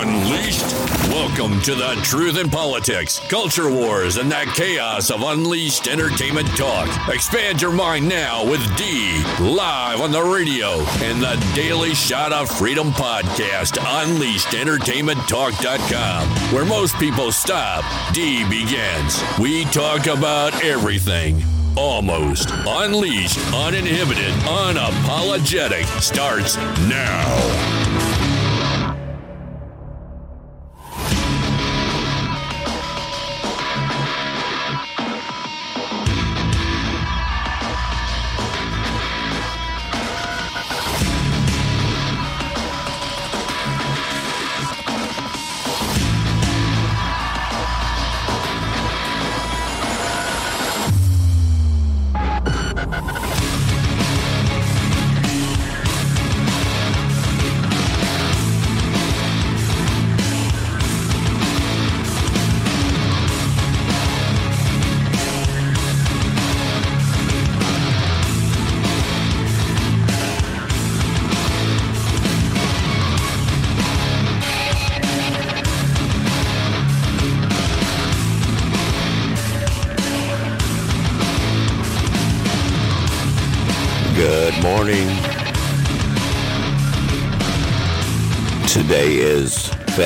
Unleashed? Welcome to the truth in politics, culture wars, and that chaos of unleashed entertainment talk. Expand your mind now with D, live on the radio and the Daily Shot of Freedom podcast, UnleashedEntertainmentTalk.com, where most people stop, D begins. We talk about everything. Almost unleashed, uninhibited, unapologetic starts now.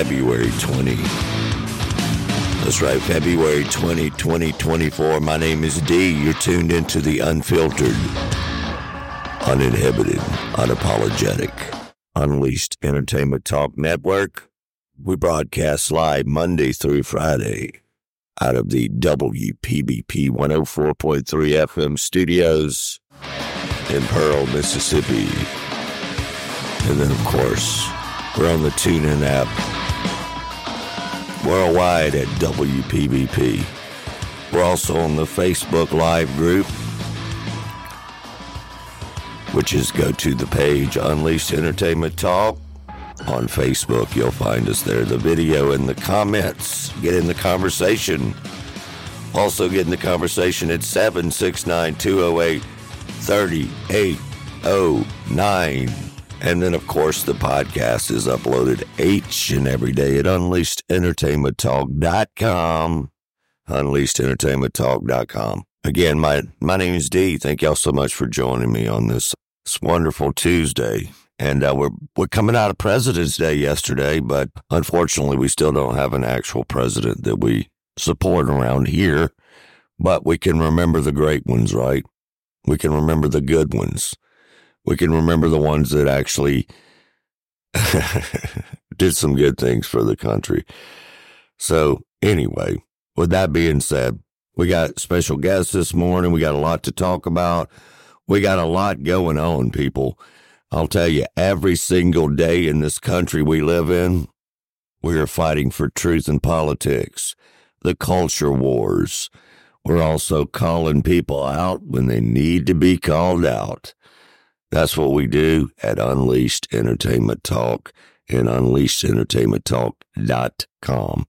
February 20. That's right, February 20, 2024. My name is D. You're tuned into the unfiltered, uninhibited, unapologetic, unleashed entertainment talk network. We broadcast live Monday through Friday out of the WPBP 104.3 FM studios in Pearl, Mississippi. And then, of course, we're on the TuneIn app worldwide at WPBP. We're also on the Facebook Live group, which is go to the page Unleashed Entertainment Talk on Facebook. You'll find us there. The video and the comments. Get in the conversation. Also, get in the conversation at 769 208 3809. And then, of course, the podcast is uploaded each and every day at UnleashedEntertainmentTalk.com. UnleashedEntertainmentTalk.com. Again, my, my name is D. Thank y'all so much for joining me on this, this wonderful Tuesday. And uh, we're, we're coming out of President's Day yesterday, but unfortunately, we still don't have an actual president that we support around here. But we can remember the great ones, right? We can remember the good ones. We can remember the ones that actually did some good things for the country. So, anyway, with that being said, we got special guests this morning. We got a lot to talk about. We got a lot going on, people. I'll tell you, every single day in this country we live in, we are fighting for truth in politics, the culture wars, we're also calling people out when they need to be called out. That's what we do at Unleashed Entertainment Talk and unleashedentertainmenttalk.com.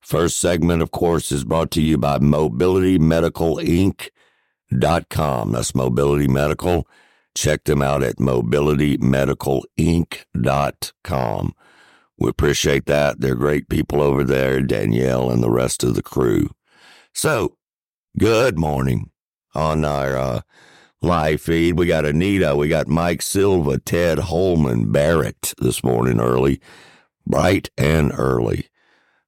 First segment, of course, is brought to you by Mobility Medical Inc.com. That's Mobility Medical. Check them out at mobilitymedicalinc.com. We appreciate that. They're great people over there, Danielle and the rest of the crew. So, Good morning. On our uh, live feed, we got Anita, we got Mike Silva, Ted Holman, Barrett this morning early, bright and early.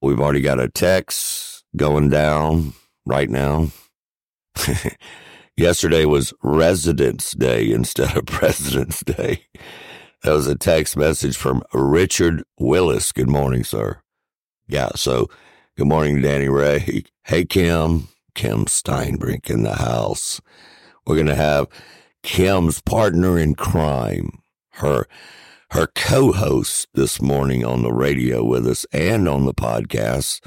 We've already got a text going down right now. Yesterday was Residence Day instead of President's Day. That was a text message from Richard Willis. Good morning, sir. Yeah, so good morning, Danny Ray. Hey, Kim. Kim Steinbrink in the house. We're going to have Kim's partner in crime, her her co-host this morning on the radio with us and on the podcast,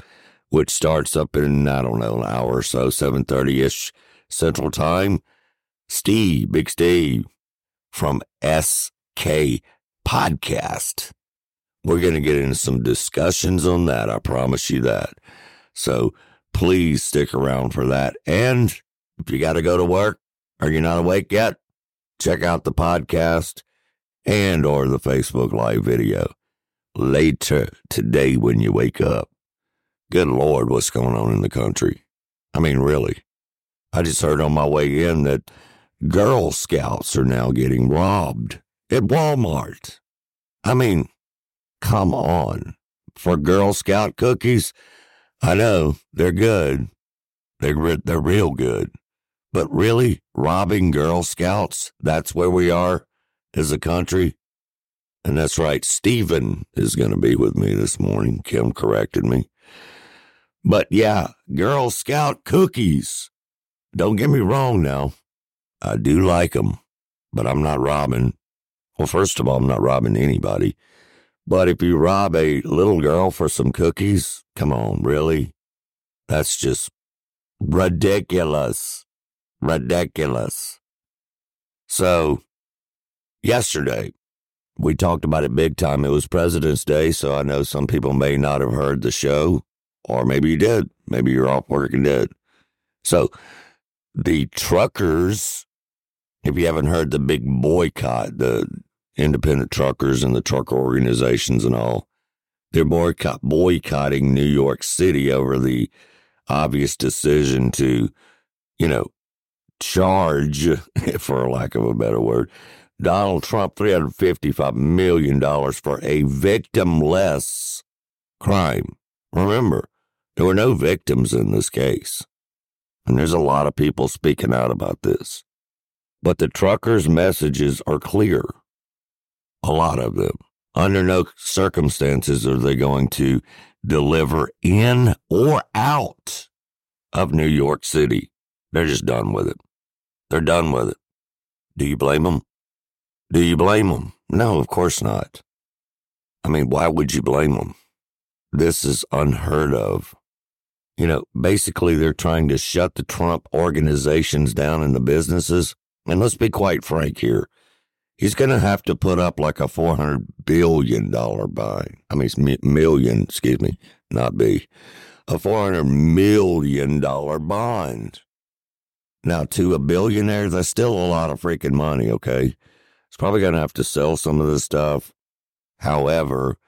which starts up in I don't know an hour or so, seven thirty ish Central Time. Steve, Big Steve from SK Podcast. We're going to get into some discussions on that. I promise you that. So please stick around for that. And if you got to go to work or you're not awake yet, check out the podcast and or the Facebook live video. later today when you wake up. Good Lord, what's going on in the country? I mean, really. I just heard on my way in that Girl Scouts are now getting robbed at Walmart. I mean, come on. For Girl Scout cookies, I know they're good. They're, they're real good. But really, robbing Girl Scouts, that's where we are as a country. And that's right, Stephen is going to be with me this morning. Kim corrected me. But yeah, Girl Scout cookies. Don't get me wrong now. I do like them, but I'm not robbing. Well, first of all, I'm not robbing anybody. But if you rob a little girl for some cookies, come on, really? That's just ridiculous. Ridiculous. So, yesterday, we talked about it big time. It was President's Day, so I know some people may not have heard the show, or maybe you did. Maybe you're off work and did. So, the truckers, if you haven't heard the big boycott, the independent truckers and the trucker organizations and all, they're boycott, boycotting New York City over the obvious decision to, you know, charge, for lack of a better word, Donald Trump $355 million for a victimless crime. Remember, there were no victims in this case. And there's a lot of people speaking out about this. But the truckers' messages are clear. A lot of them. Under no circumstances are they going to deliver in or out of New York City. They're just done with it. They're done with it. Do you blame them? Do you blame them? No, of course not. I mean, why would you blame them? This is unheard of. You know, basically, they're trying to shut the Trump organizations down and the businesses. And let's be quite frank here. He's going to have to put up like a $400 billion buy. I mean, million, excuse me, not B. A $400 million bond. Now, to a billionaire, that's still a lot of freaking money, okay? It's probably going to have to sell some of this stuff. However,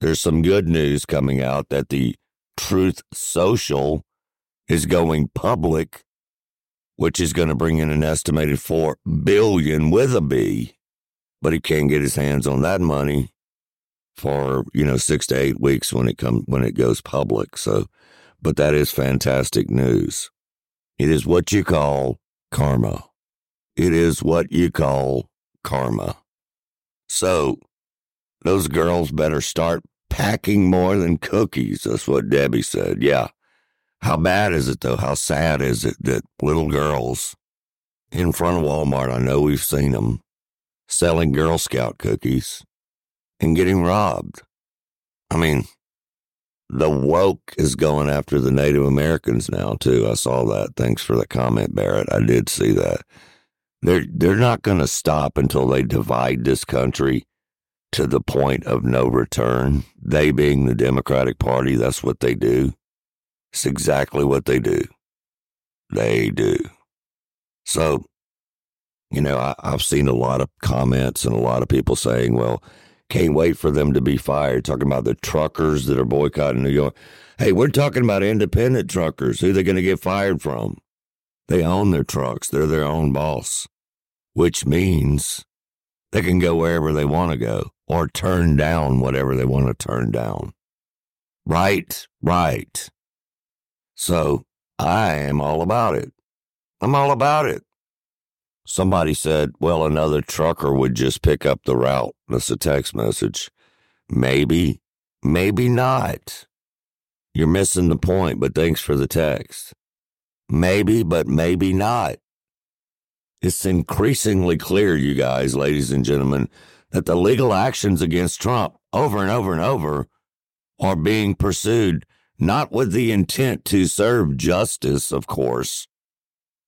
there's some good news coming out that the Truth Social is going public, which is going to bring in an estimated 4 billion with a B, but he can't get his hands on that money for, you know, 6 to 8 weeks when it comes when it goes public. So, but that is fantastic news. It is what you call karma. It is what you call karma. So, those girls better start packing more than cookies. That's what Debbie said. Yeah. How bad is it, though? How sad is it that little girls in front of Walmart, I know we've seen them, selling Girl Scout cookies and getting robbed? I mean, the woke is going after the Native Americans now too. I saw that. Thanks for the comment, Barrett. I did see that. They're they're not going to stop until they divide this country to the point of no return. They being the Democratic Party, that's what they do. It's exactly what they do. They do. So, you know, I, I've seen a lot of comments and a lot of people saying, well, can't wait for them to be fired. Talking about the truckers that are boycotting New York. Hey, we're talking about independent truckers. Who they going to get fired from? They own their trucks. They're their own boss, which means they can go wherever they want to go or turn down whatever they want to turn down. Right, right. So I am all about it. I'm all about it. Somebody said, well, another trucker would just pick up the route. That's a text message. Maybe, maybe not. You're missing the point, but thanks for the text. Maybe, but maybe not. It's increasingly clear, you guys, ladies and gentlemen, that the legal actions against Trump over and over and over are being pursued not with the intent to serve justice, of course,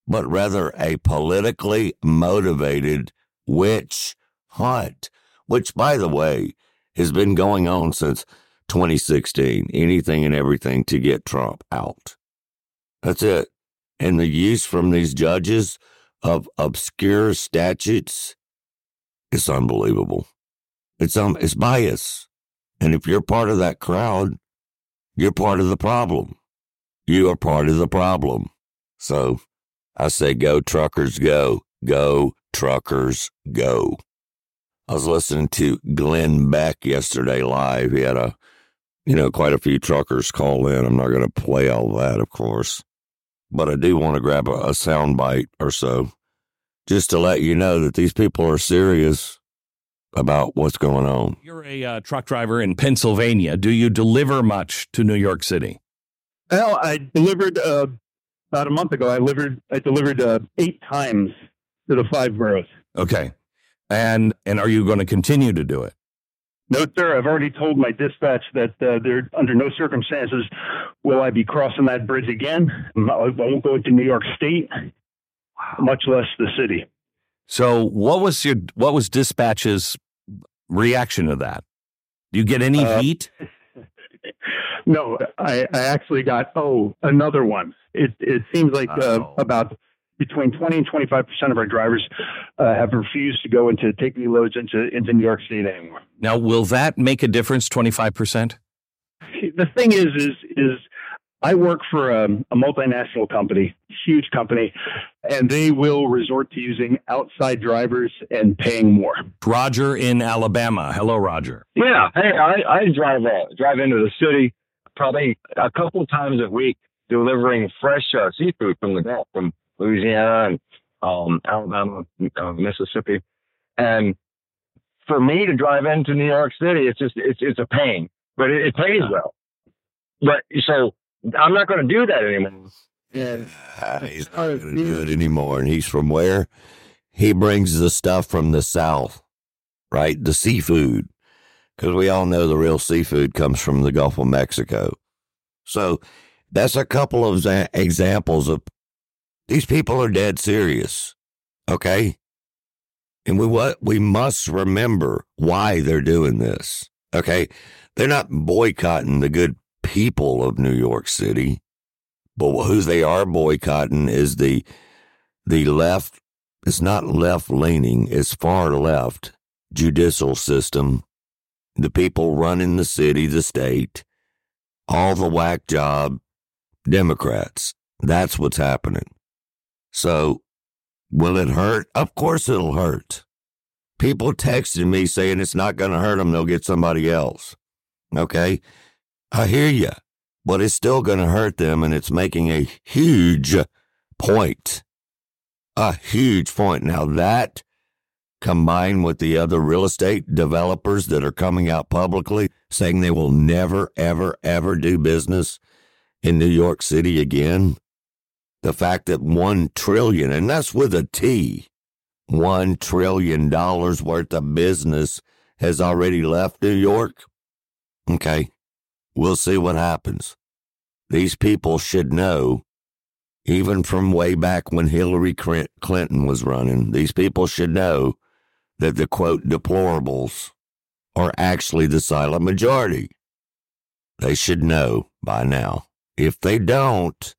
but rather a politically motivated witch hunt, which, by the way, has been going on since 2016. Anything and everything to get Trump out. That's it. And the use from these judges of obscure statutes is unbelievable. It's um, it's bias. And if you're part of that crowd, you're part of the problem. You are part of the problem. So I say, go truckers, go, go truckers, go. I was listening to Glenn Beck yesterday live. He had a, you know, quite a few truckers call in. I'm not going to play all that, of course, but I do want to grab a, a sound bite or so just to let you know that these people are serious about what's going on. You're a uh, truck driver in Pennsylvania. Do you deliver much to New York City? Well, I delivered uh, about a month ago. I delivered I delivered uh, eight times to the five boroughs. Okay, and and are you going to continue to do it? No, sir. I've already told my dispatch that uh, there, under no circumstances, will I be crossing that bridge again. I won't go into New York State, much less the city. So, what was your what was dispatch's reaction to that? Do you get any Uh, heat? No, I, I actually got oh another one. It it seems like uh, about between twenty and twenty five percent of our drivers uh, have refused to go into take me loads into into New York State anymore. Now, will that make a difference? Twenty five percent. The thing is, is is I work for a, a multinational company, huge company, and they will resort to using outside drivers and paying more. Roger in Alabama. Hello, Roger. Yeah, hey, I, I drive uh, drive into the city probably a couple times a week, delivering fresh uh, seafood from the Gulf, from Louisiana and um, Alabama, uh, Mississippi, and for me to drive into New York City, it's just it's it's a pain, but it, it pays well. But so I'm not going to do that anymore. And Ah, he's not going to do it anymore. And he's from where? He brings the stuff from the South, right? The seafood. Because we all know the real seafood comes from the Gulf of Mexico. So that's a couple of za- examples of these people are dead serious. Okay. And we what we must remember why they're doing this. Okay. They're not boycotting the good people of New York City. But who they are boycotting is the the left. It's not left leaning. It's far left judicial system. The people running the city, the state, all the whack job Democrats. That's what's happening. So, will it hurt? Of course, it'll hurt. People texting me saying it's not going to hurt them. They'll get somebody else. Okay, I hear you but it's still going to hurt them, and it's making a huge point. A huge point. Now, that combined with the other real estate developers that are coming out publicly saying they will never, ever, ever do business in New York City again, the fact that one trillion, and that's with a T, one trillion dollars worth of business has already left New York. Okay. We'll see what happens. These people should know, even from way back when Hillary Clinton was running, these people should know that the quote deplorables are actually the silent majority. They should know by now. If they don't,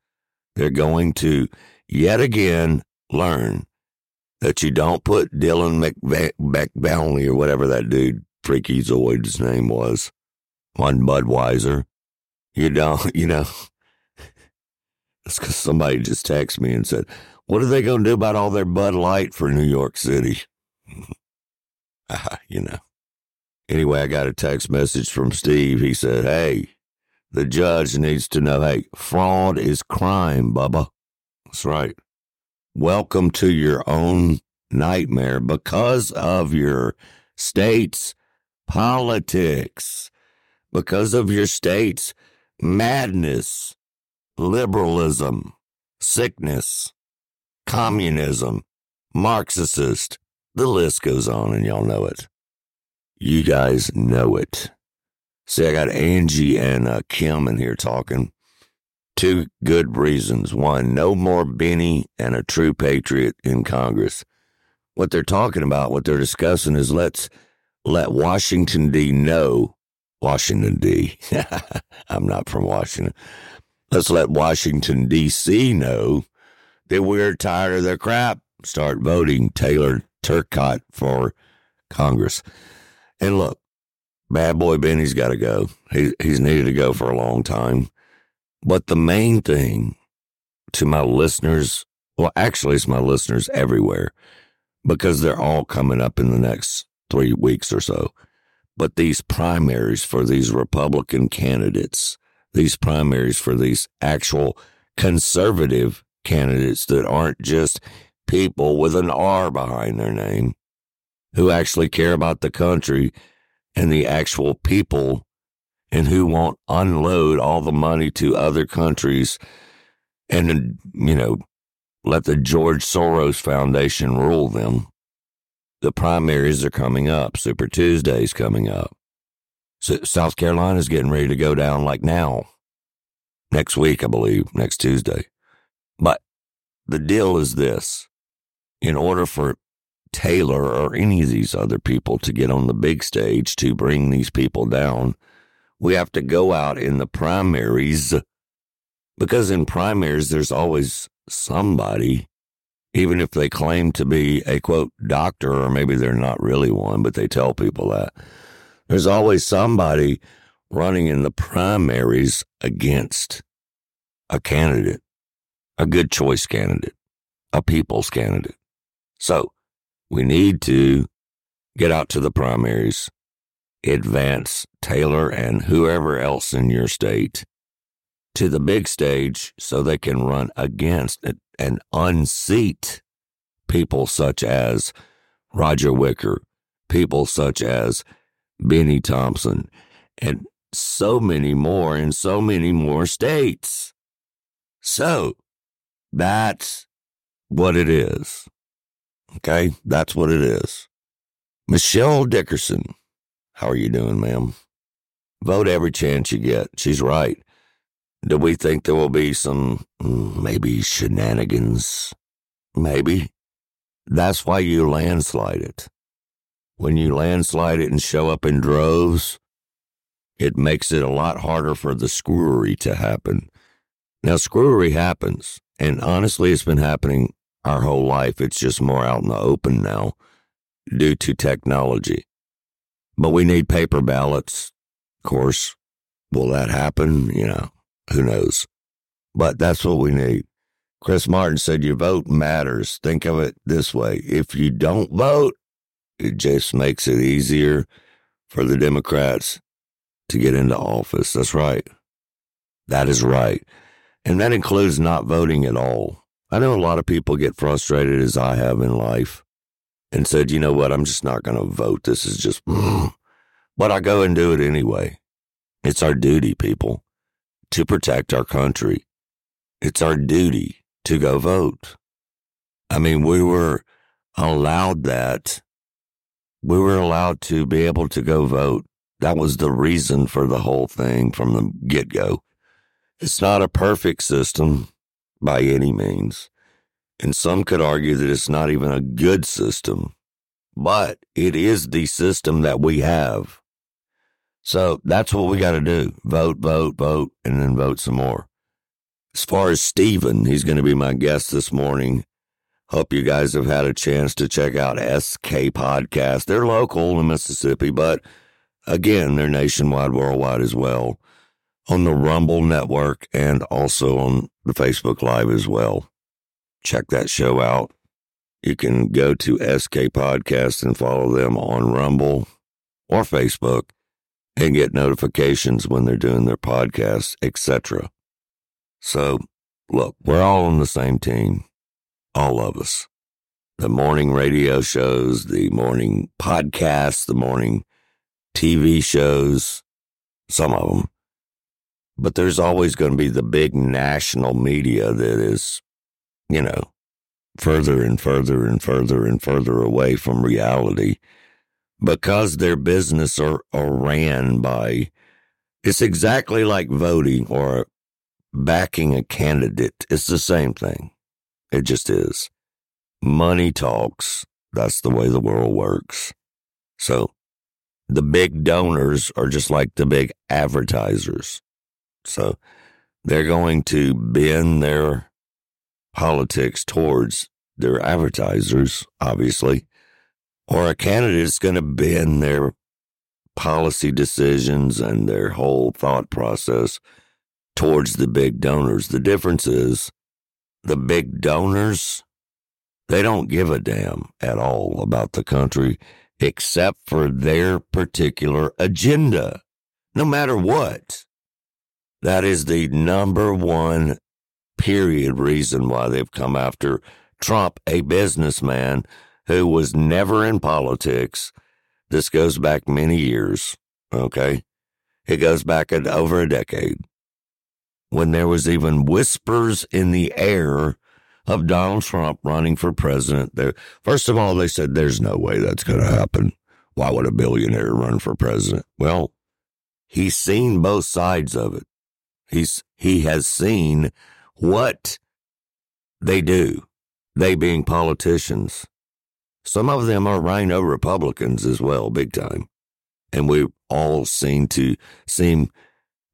they're going to yet again learn that you don't put Dylan McBownley or whatever that dude, Freaky Zoid's name was, on Budweiser. You don't, you know. It's because somebody just texted me and said, What are they going to do about all their Bud Light for New York City? Ah, you know. Anyway, I got a text message from Steve. He said, Hey, the judge needs to know hey, fraud is crime, Bubba. That's right. Welcome to your own nightmare because of your state's politics because of your state's madness, liberalism, sickness, communism, Marxist. The list goes on, and y'all know it. You guys know it. See, I got Angie and uh, Kim in here talking. Two good reasons. One, no more Bennie and a true patriot in Congress. What they're talking about, what they're discussing is let's let Washington D know Washington D. I'm not from Washington. Let's let Washington D.C. know that we're tired of their crap. Start voting Taylor Turcott for Congress. And look, Bad boy Bennie's got to go. He, he's needed to go for a long time. But the main thing to my listeners, well, actually, it's my listeners everywhere because they're all coming up in the next three weeks or so. But these primaries for these Republican candidates, these primaries for these actual conservative candidates that aren't just people with an R behind their name who actually care about the country and the actual people and who won't unload all the money to other countries and, you know, let the George Soros Foundation rule them. The primaries are coming up. Super Tuesday's coming up. So South Carolina's getting ready to go down like now. Next week, I believe, next Tuesday. But the deal is this. In order for Taylor or any of these other people to get on the big stage to bring these people down, we have to go out in the primaries because in primaries, there's always somebody, even if they claim to be a quote doctor, or maybe they're not really one, but they tell people that. There's always somebody running in the primaries against a candidate, a good choice candidate, a people's candidate. So we need to get out to the primaries, advance Taylor and whoever else in your state to the big stage so they can run against and unseat people such as Roger Wicker, people such as Bennie Thompson, and so many more in so many more states. So that's what it is. Okay, that's what it is. Michelle Dickerson, how are you doing, ma'am? Vote every chance you get. She's right. Do we think there will be some, mm, maybe shenanigans? Maybe. That's why you landslide it. When you landslide it and show up in droves, it makes it a lot harder for the screwery to happen. Now, screwery happens, and honestly, it's been happening our whole life. It's just more out in the open now due to technology. But we need paper ballots. Of course, will that happen? You know, who knows? But that's what we need. Chris Martin said, Your vote matters. Think of it this way if you don't vote, it just makes it easier for the Democrats to get into office. That's right. That is right. And that includes not voting at all. I know a lot of people get frustrated, as I have in life, and said, you know what, I'm just not going to vote. This is just, but I go and do it anyway. It's our duty, people, to protect our country. It's our duty to go vote. I mean, we were allowed that. We were allowed to be able to go vote. That was the reason for the whole thing from the get go. It's not a perfect system by any means. And some could argue that it's not even a good system, but it is the system that we have. So that's what we got to do vote, vote, vote, and then vote some more. As far as Steven, he's going to be my guest this morning. Hope you guys have had a chance to check out SK Podcast. They're local in Mississippi, but again, they're nationwide, worldwide as well on the Rumble network and also on the Facebook Live as well. Check that show out. You can go to SK Podcast and follow them on Rumble or Facebook and get notifications when they're doing their podcasts, etc. So, look, we're all on the same team, all of us. The morning radio shows, the morning podcasts, the morning TV shows, some of them but there's always going to be the big national media that is, you know, further and further and further and further away from reality because their business are, are ran by it's exactly like voting or backing a candidate. It's the same thing. It just is. Money talks. That's the way the world works. So the big donors are just like the big advertisers. So they're going to bend their politics towards their advertisers, obviously, or a candidate is going to bend their policy decisions and their whole thought process towards the big donors. The difference is the big donors, they don't give a damn at all about the country except for their particular agenda, no matter what. That is the number one period reason why they've come after Trump, a businessman who was never in politics. This goes back many years, okay? It goes back over a decade when there was even whispers in the air of Donald Trump running for president. There, first of all, they said there's no way that's going to happen. Why would a billionaire run for president? Well, he's seen both sides of it. He's he has seen what they do. They being politicians. Some of them are rhino Republicans as well, big time. And we've all seem to seem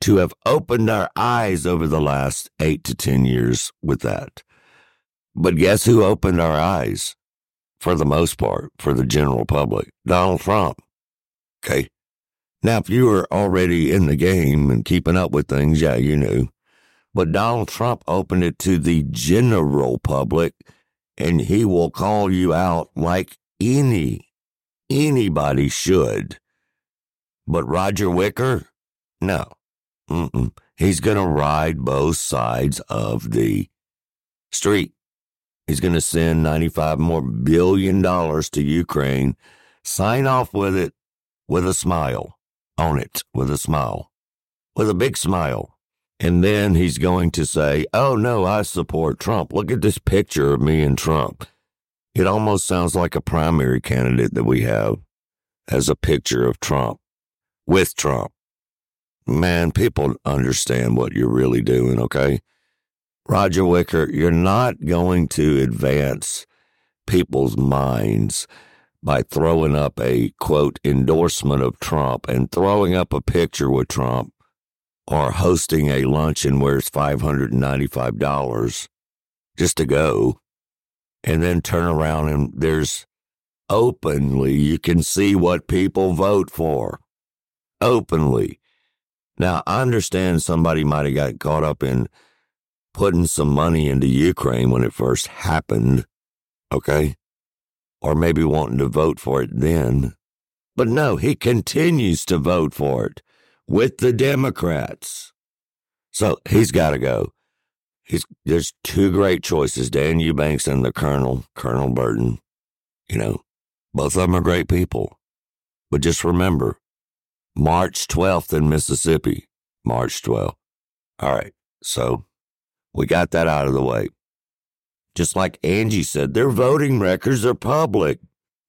to have opened our eyes over the last eight to 10 years with that. But guess who opened our eyes for the most part for the general public? Donald Trump. Okay. Now, if you were already in the game and keeping up with things, yeah, you knew. But Donald Trump opened it to the general public, and he will call you out like any anybody should. But Roger Wicker, no. Mm-mm. He's going to ride both sides of the street. He's going to send 95 more billion dollars to Ukraine. Sign off with it with a smile on it, with a smile, with a big smile. And then he's going to say, Oh, no, I support Trump. Look at this picture of me and Trump. It almost sounds like a primary candidate that we have as a picture of Trump with Trump man, people understand what you're really doing, okay? Roger Wicker, you're not going to advance people's minds by throwing up a quote endorsement of Trump and throwing up a picture with Trump or hosting a luncheon where it's $595 just to go and then turn around and there's openly, you can see what people vote for openly. Now, I understand somebody might have got caught up in putting some money into Ukraine when it first happened, okay? Or maybe wanting to vote for it then. But no, he continues to vote for it with the Democrats. So he's got to go. He's, there's two great choices Dan Eubanks and the Colonel, Colonel Burton. You know, both of them are great people. But just remember, March 12th in Mississippi. March 12th. All right. So we got that out of the way. Just like Angie said, their voting records are public.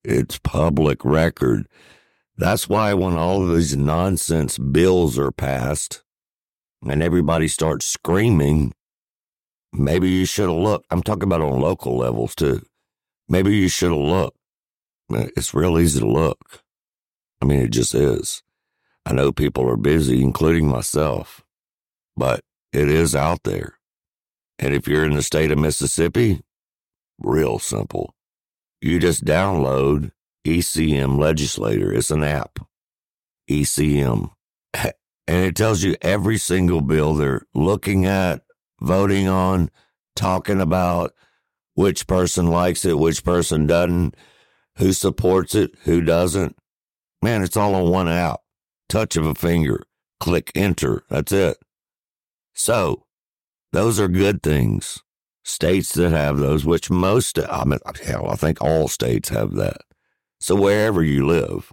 It's public record. That's why when all of these nonsense bills are passed and everybody starts screaming, maybe you should have looked. I'm talking about on local levels too. Maybe you should have looked. Uh, it's real easy to look. I mean, it just is. I know people are busy, including myself, but it is out there. And if you're in the state of Mississippi, real simple. You just download ECM Legislator. It's an app, ECM. And it tells you every single bill they're looking at, voting on, talking about, which person likes it, which person doesn't, who supports it, who doesn't. Man, it's all on one app touch of a finger, click enter. That's it. So, those are good things. States that have those, which most, I mean, hell, I think all states have that. So, wherever you live,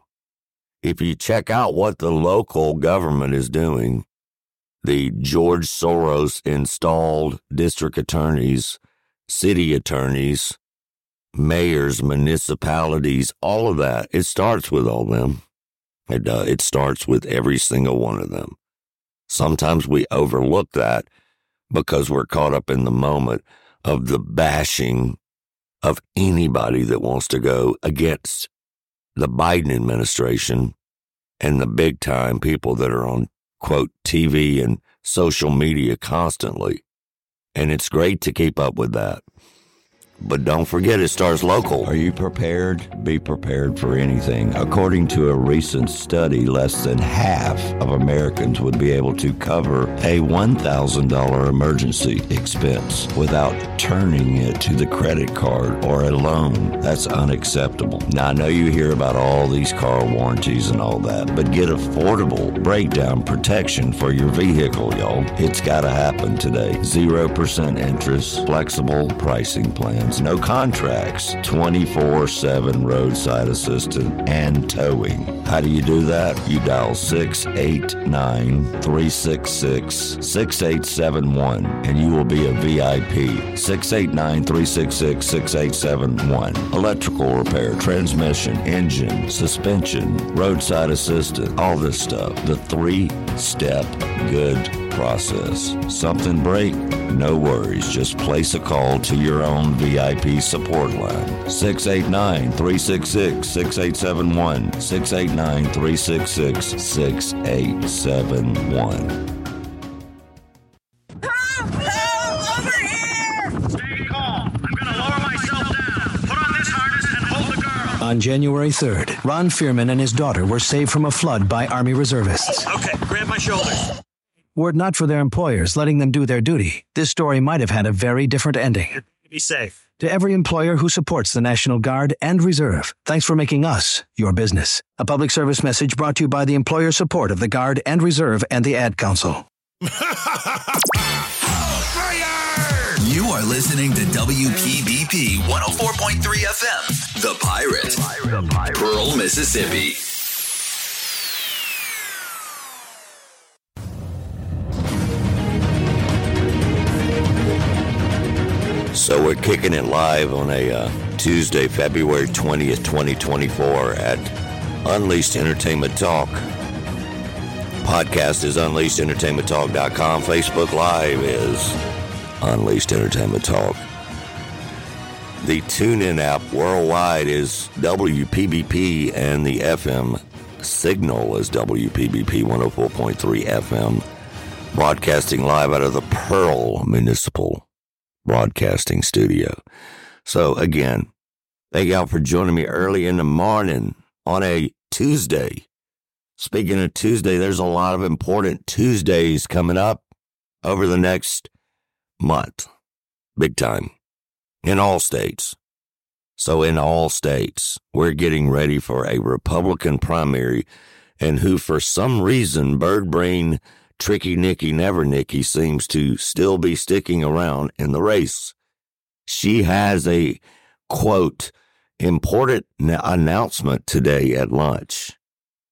if you check out what the local government is doing, the George Soros installed district attorneys, city attorneys, mayors, municipalities, all of that, it starts with all them. It, uh, it starts with every single one of them. Sometimes we overlook that because we're caught up in the moment of the bashing of anybody that wants to go against the Biden administration and the big time people that are on quote TV and social media constantly. And it's great to keep up with that. But don't forget, it starts local. Are you prepared? Be prepared for anything. According to a recent study, less than half of Americans would be able to cover a $1,000 emergency expense without turning it to the credit card or a loan. That's unacceptable. Now, I know you hear about all these car warranties and all that, but get affordable breakdown protection for your vehicle, y'all. It's got to happen today. 0% interest, flexible pricing plans, no contracts, 24 7 roadside assistance, and towing. How do you do that? You dial 689 366 6871 and you will be a VIP. 689 366 6871. Electrical repair, transmission, engine, suspension, roadside assistance, all this stuff. The three step good process. Something break? No worries. Just place a call to your own VIP support line. 689 366 6871. 689 366 6871. On January 3rd, Ron Fearman and his daughter were saved from a flood by Army reservists. Okay, grab my shoulders. Were it not for their employers letting them do their duty, this story might have had a very different ending. Be safe. To every employer who supports the National Guard and Reserve, thanks for making us your business. A public service message brought to you by the employer support of the Guard and Reserve and the Ad Council. You are listening to WPBP 104.3 FM, The Pirate, Pearl, Mississippi. So we're kicking it live on a uh, Tuesday, February 20th, 2024 at Unleashed Entertainment Talk. Podcast is unleashedentertainmenttalk.com. Facebook Live is Unleashed Entertainment Talk. The TuneIn app worldwide is WPBP and the FM signal is WPBP 104.3 FM. Broadcasting live out of the Pearl Municipal Broadcasting Studio. So again, thank y'all for joining me early in the morning on a Tuesday. Speaking of Tuesday, there's a lot of important Tuesdays coming up over the next month. Big time. In all states. So in all states, we're getting ready for a Republican primary and who for some reason bird brain Tricky Nicky Never Nicky seems to still be sticking around in the race. She has a quote important announcement today at lunch.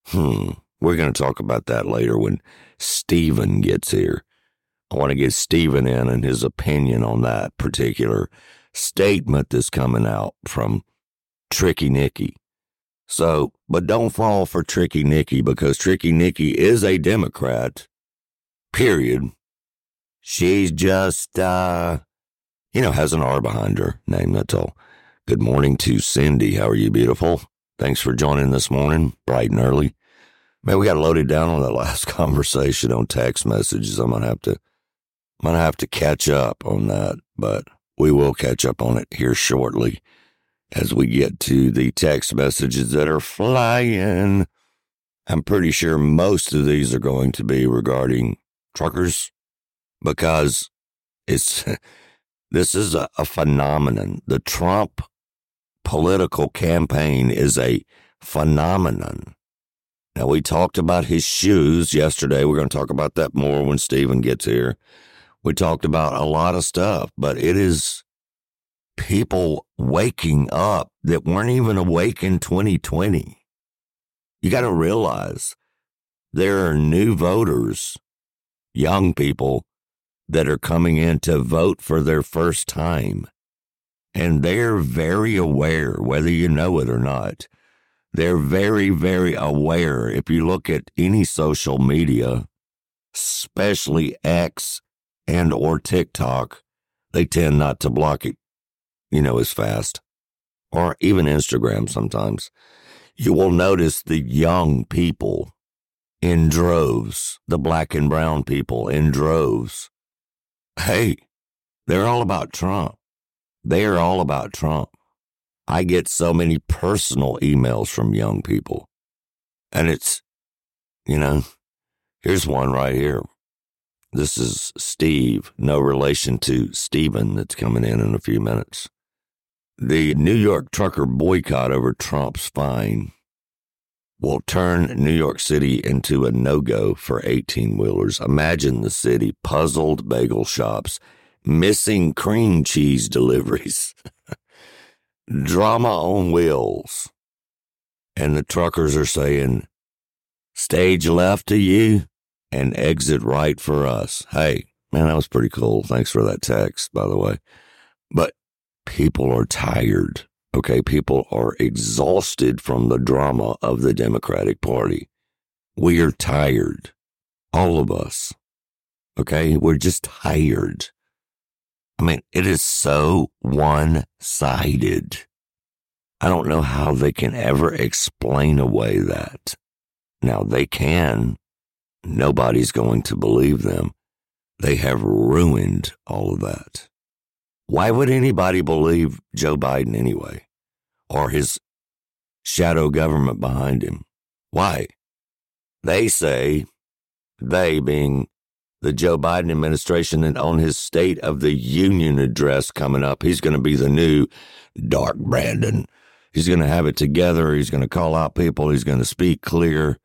Hmm. We're going to talk about that later when Stephen gets here. I want to get Stephen in and his opinion on that particular statement that's coming out from Tricky Nicky. So, but don't fall for Tricky Nicky because Tricky Nicky is a Democrat period. She's just, uh, you know, has an R behind her name. That's all. Good morning to Cindy. How are you, beautiful? Thanks for joining this morning, bright and early. Man, we got loaded down on that last conversation on text messages. I'm gonna have to, I'm gonna have to catch up on that, but we will catch up on it here shortly as we get to the text messages that are flying. I'm pretty sure most of these are going to be regarding truckers because it's this is a, a, phenomenon. The Trump political campaign is a phenomenon. Now we talked about his shoes yesterday. We're going to talk about that more when Steven gets here. We talked about a lot of stuff, but it is people waking up that weren't even awake in 2020. You got to realize there are new voters young people that are coming in to vote for their first time. And they're very aware, whether you know it or not. They're very, very aware. If you look at any social media, especially X and or TikTok, they tend not to block it, you know, as fast. Or even Instagram sometimes. You will notice the young people in droves, the black and brown people in droves. Hey, they're all about Trump. They are all about Trump. I get so many personal emails from young people. And it's, you know, here's one right here. This is Steve, no relation to Stephen that's coming in in a few minutes. The New York trucker boycott over Trump's fine will turn New York City into a no go for 18 wheelers. Imagine the city puzzled bagel shops, missing cream cheese deliveries, drama on wheels. And the truckers are saying, stage left to you and exit right for us. Hey, man, that was pretty cool. Thanks for that text, by the way. But people are tired. Okay. People are exhausted from the drama of the Democratic Party. We are tired. All of us. Okay. We're just tired. I mean, it is so one sided. I don't know how they can ever explain away that. Now they can. Nobody's going to believe them. They have ruined all of that. Why would anybody believe Joe Biden anyway? Or his shadow government behind him? Why? They say, they being the Joe Biden administration, and on his State of the Union address coming up, he's going to be the new Dark Brandon. He's going to have it together. He's going to call out people. He's going to speak clear.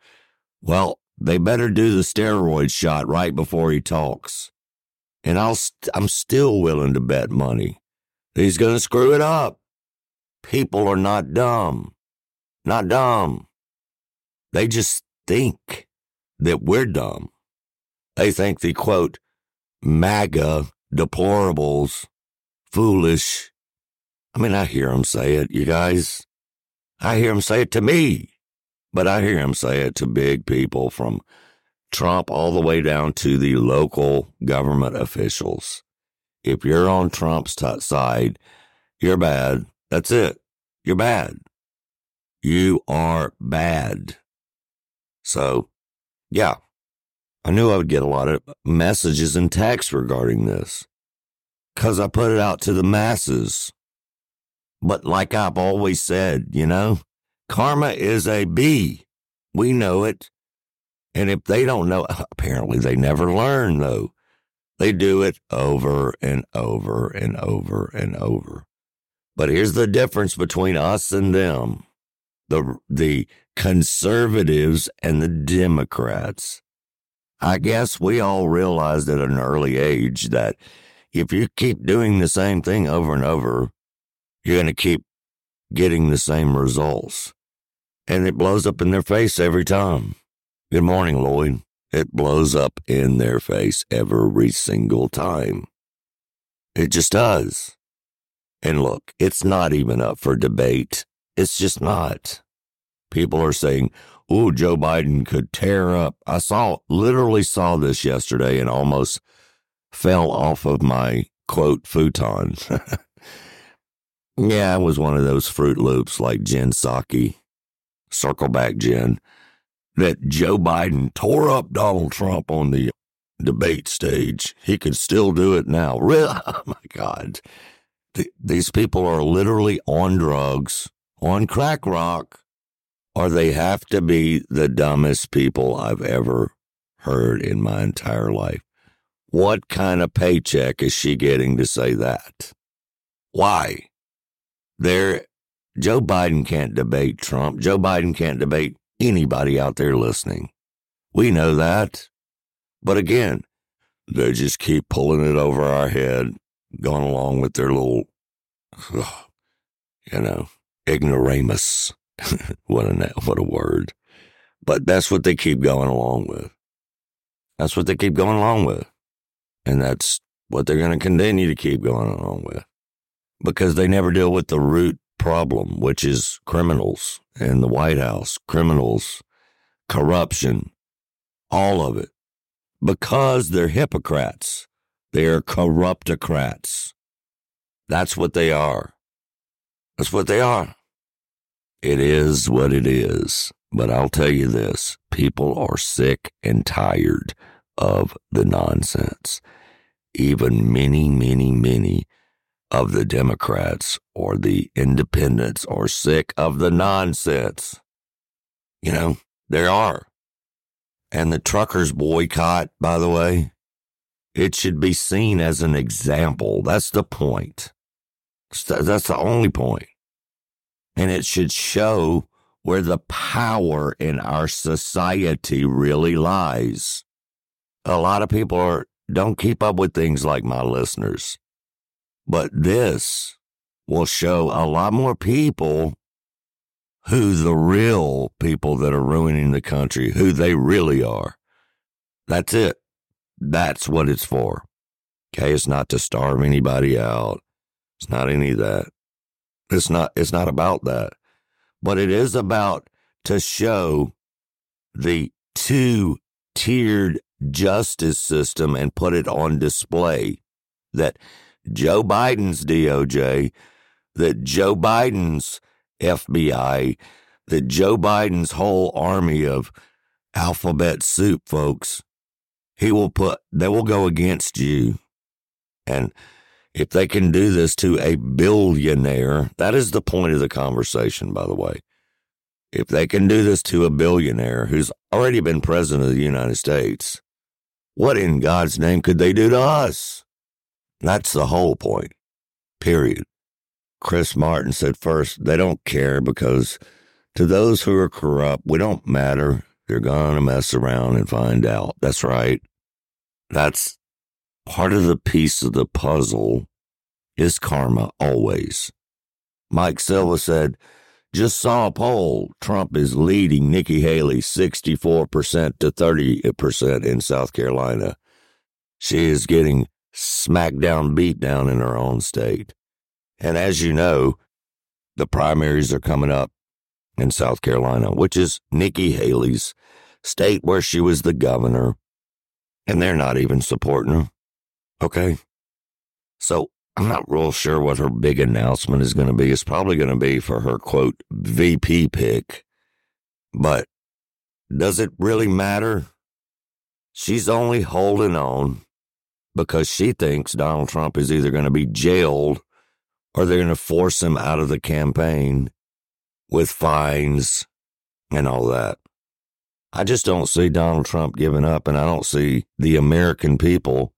Well, they better do the steroid shot right before he talks and I'll st- I'm still willing to bet money he's going to screw it up. People are not dumb, not dumb. They just think that we're dumb. They think the quote MAGA deplorables, foolish. I mean, I hear them say it, you guys. I hear them say it to me, but I hear them say it to big people from Trump all the way down to the local government officials. If you're on Trump's t- side, you're bad. That's it. You're bad. You are bad. So, yeah, I knew I would get a lot of messages and texts regarding this because I put it out to the masses. But like I've always said, you know, karma is a bee. We know it. And if they don't know, apparently they never learn though. They do it over and over and over and over. But here's the difference between us and them. The, the conservatives and the Democrats. I guess we all realized at an early age that if you keep doing the same thing over and over, you're going to keep getting the same results. And it blows up in their face every time. Good morning, Lloyd. It blows up in their face every single time. It just does. And look, it's not even up for debate. It's just not. People are saying, oh, Joe Biden could tear up. I saw, literally saw this yesterday and almost fell off of my quote futon. yeah, it was one of those Fruit Loops like Jen Psaki, circle back Jen that Joe Biden tore up Donald Trump on the debate stage. He could still do it now. Really? Oh my God. these people are literally on drugs, on crack rock, or they have to be the dumbest people I've ever heard in my entire life. What kind of paycheck is she getting to say that? Why? There, Joe Biden can't debate Trump. Joe Biden can't debate anybody out there listening. We know that. But again, they just keep pulling it over our head, going along with their little, you know, ignoramus. what a what a word. But that's what they keep going along with. That's what they keep going along with. And that's what they're going to continue to keep going along with because they never deal with the root problem, which is criminals in the White House, criminals, corruption, all of it. Because they're hypocrites. They're corruptocrats. That's what they are. That's what they are. It is what it is. But I'll tell you this people are sick and tired of the nonsense. Even many, many, many of the Democrats or the independents or sick of the nonsense. You know, there are. And the truckers boycott, by the way, it should be seen as an example. That's the point. That's the only point. And it should show where the power in our society really lies. A lot of people are, don't keep up with things like my listeners. But this will show a lot more people who the real people that are ruining the country, who they really are. That's it. That's what it's for. Okay. It's not to starve anybody out. It's not any of that. It's not, it's not about that, but it is about to show the two tiered justice system and put it on display that Joe Biden's DOJ, that Joe Biden's FBI, that Joe Biden's whole army of alphabet soup folks, he will put, they will go against you. And if they can do this to a billionaire, that is the point of the conversation, by the way. If they can do this to a billionaire who's already been president of the United States, what in God's name could they do to us? That's the whole point. Period. Chris Martin said first, they don't care because to those who are corrupt, we don't matter. They're going to mess around and find out. That's right. That's part of the piece of the puzzle is karma always. Mike Silva said, just saw a poll. Trump is leading Nikki Haley 64% to 30% in South Carolina. She is getting smackdown beat down in her own state. And as you know, the primaries are coming up in South Carolina, which is Nikki Haley's state where she was the governor, and they're not even supporting her. Okay. So I'm not real sure what her big announcement is going to be. It's probably going to be for her quote VP pick. But does it really matter? She's only holding on because she thinks Donald Trump is either going to be jailed or they're going to force him out of the campaign with fines and all that. I just don't see Donald Trump giving up, and I don't see the American people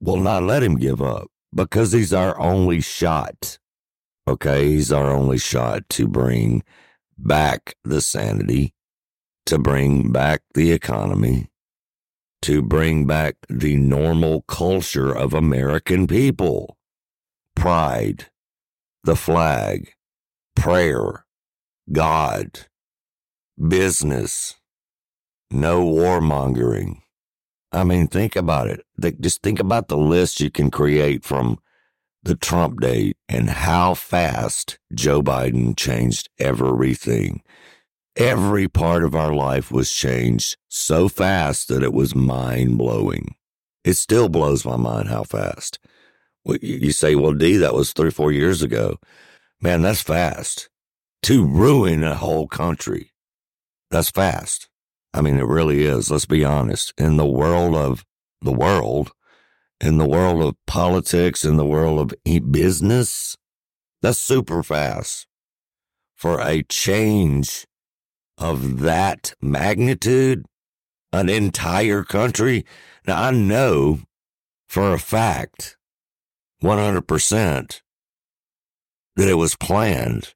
will not let him give up because he's our only shot. Okay, he's our only shot to bring back the sanity, to bring back the economy, to bring back the normal culture of American people pride, the flag, prayer, God, business, no warmongering. I mean, think about it. Just think about the list you can create from the Trump date and how fast Joe Biden changed everything. Every part of our life was changed so fast that it was mind blowing. It still blows my mind how fast. You say, well, D, that was three, four years ago. Man, that's fast. To ruin a whole country. That's fast. I mean, it really is. Let's be honest. In the world of the world, in the world of politics, in the world of business, that's super fast. For a change of that magnitude, an entire country. Now, I know for a fact, 100%, that it was planned,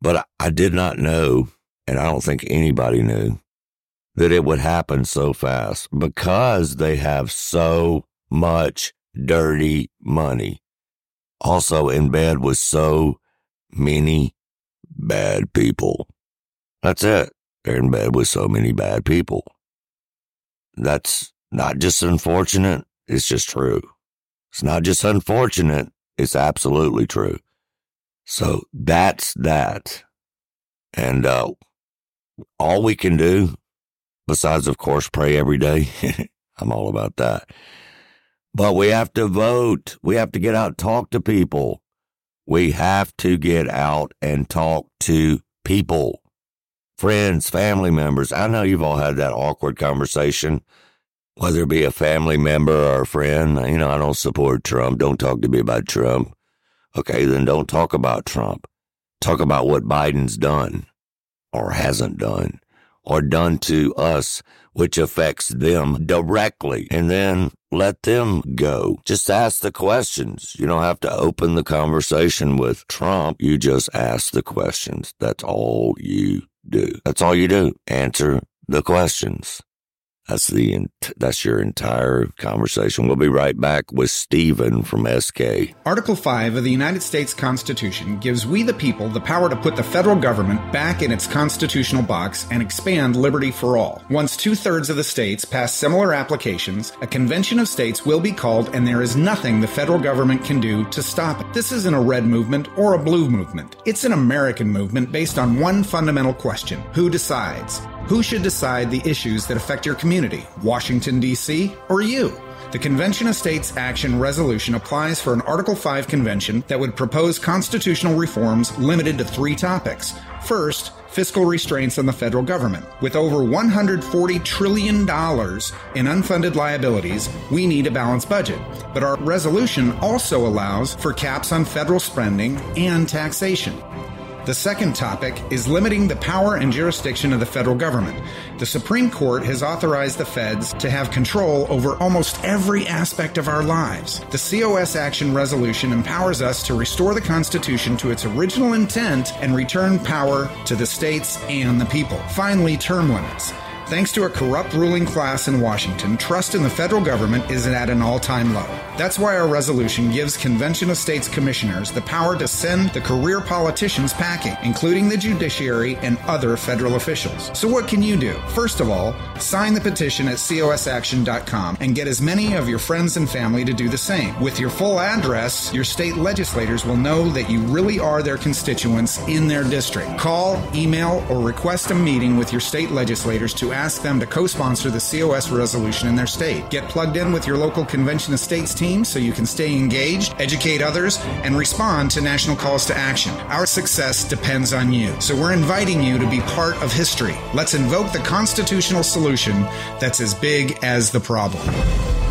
but I did not know, and I don't think anybody knew, that it would happen so fast because they have so much dirty money. Also in bed with so many bad people. That's it. They're in bed with so many bad people. That's not just unfortunate, it's just true. It's not just unfortunate, it's absolutely true. So that's that. And uh, all we can do, besides, of course, pray every day, I'm all about that. But we have to vote. We have to get out talk to people. We have to get out and talk to people friends, family members. I know you've all had that awkward conversation whether it be a family member or a friend. You know, I don't support Trump. Don't talk to me about Trump. Okay, then don't talk about Trump. Talk about what Biden's done or hasn't done or done to us, which affects them directly. And then let them go. Just ask the questions. You don't have to open the conversation with Trump. You just ask the questions. That's all you do. That's all you do. Answer the questions. That's the that's your entire conversation. We'll be right back with Steven from SK. Article 5 of the United States Constitution gives we the people the power to put the federal government back in its constitutional box and expand liberty for all. Once two-thirds of the states pass similar applications, a convention of states will be called and there is nothing the federal government can do to stop it. This isn't a red movement or a blue movement. It's an American movement based on one fundamental question. Who decides? Who should decide the issues that affect your community? Washington, D.C., or you? The Convention of States Action Resolution applies for an Article 5 convention that would propose constitutional reforms limited to three topics. First, fiscal restraints on the federal government. With over $140 trillion in unfunded liabilities, we need a balanced budget. But our resolution also allows for caps on federal spending and taxation. The second topic is limiting the power and jurisdiction of the federal government. The Supreme Court has authorized the feds to have control over almost every aspect of our lives. The COS Action Resolution empowers us to restore the Constitution to its original intent and return power to the states and the people. Finally, term limits. Thanks to a corrupt ruling class in Washington, trust in the federal government is at an all time low. That's why our resolution gives Convention of States commissioners the power to send the career politicians packing, including the judiciary and other federal officials. So, what can you do? First of all, sign the petition at cosaction.com and get as many of your friends and family to do the same. With your full address, your state legislators will know that you really are their constituents in their district. Call, email, or request a meeting with your state legislators to ask them to co sponsor the COS resolution in their state. Get plugged in with your local Convention of States team so you can stay engaged, educate others, and respond to national calls to action. Our success depends on you. So we're inviting you to be part of history. Let's invoke the constitutional solution that's as big as the problem.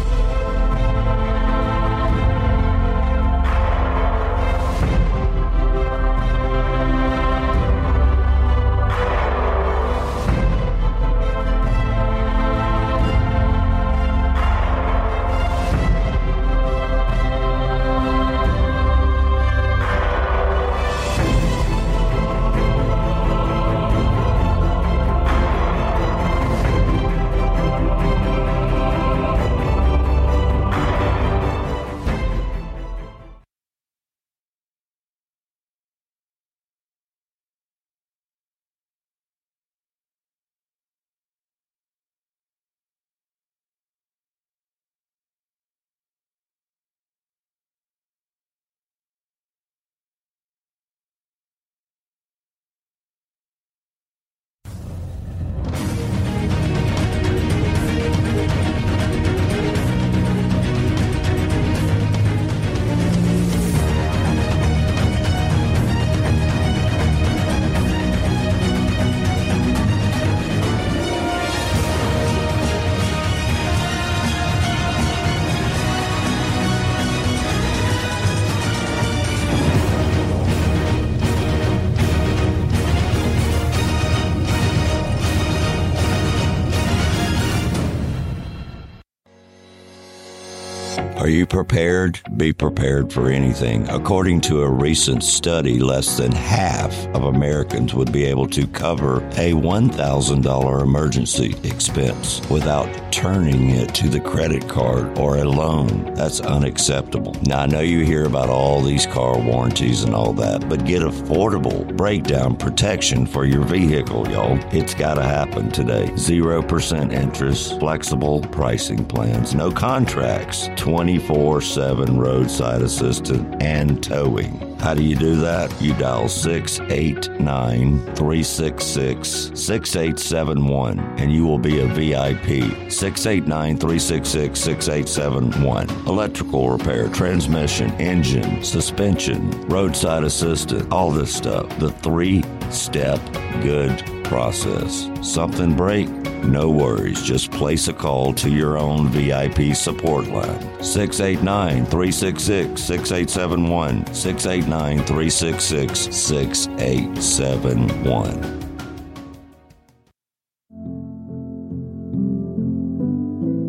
You prepared? Be prepared for anything. According to a recent study, less than half of Americans would be able to cover a $1,000 emergency expense without turning it to the credit card or a loan. That's unacceptable. Now, I know you hear about all these car warranties and all that, but get affordable breakdown protection for your vehicle, y'all. It's got to happen today. 0% interest, flexible pricing plans, no contracts, 20 24 7 roadside assistance and towing. How do you do that? You dial 689 366 6871 and you will be a VIP. 689 366 6871. Electrical repair, transmission, engine, suspension, roadside assistance, all this stuff. The three step good process. Something break? No worries, just place a call to your own VIP support line. 689 366 6871. 689 366 6871.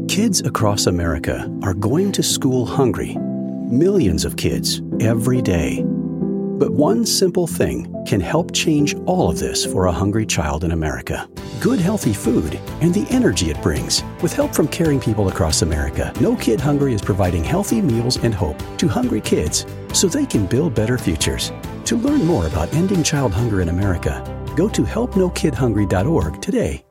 Kids across America are going to school hungry. Millions of kids every day. But one simple thing can help change all of this for a hungry child in America. Good, healthy food and the energy it brings. With help from caring people across America, No Kid Hungry is providing healthy meals and hope to hungry kids so they can build better futures. To learn more about ending child hunger in America, go to helpnokidhungry.org today.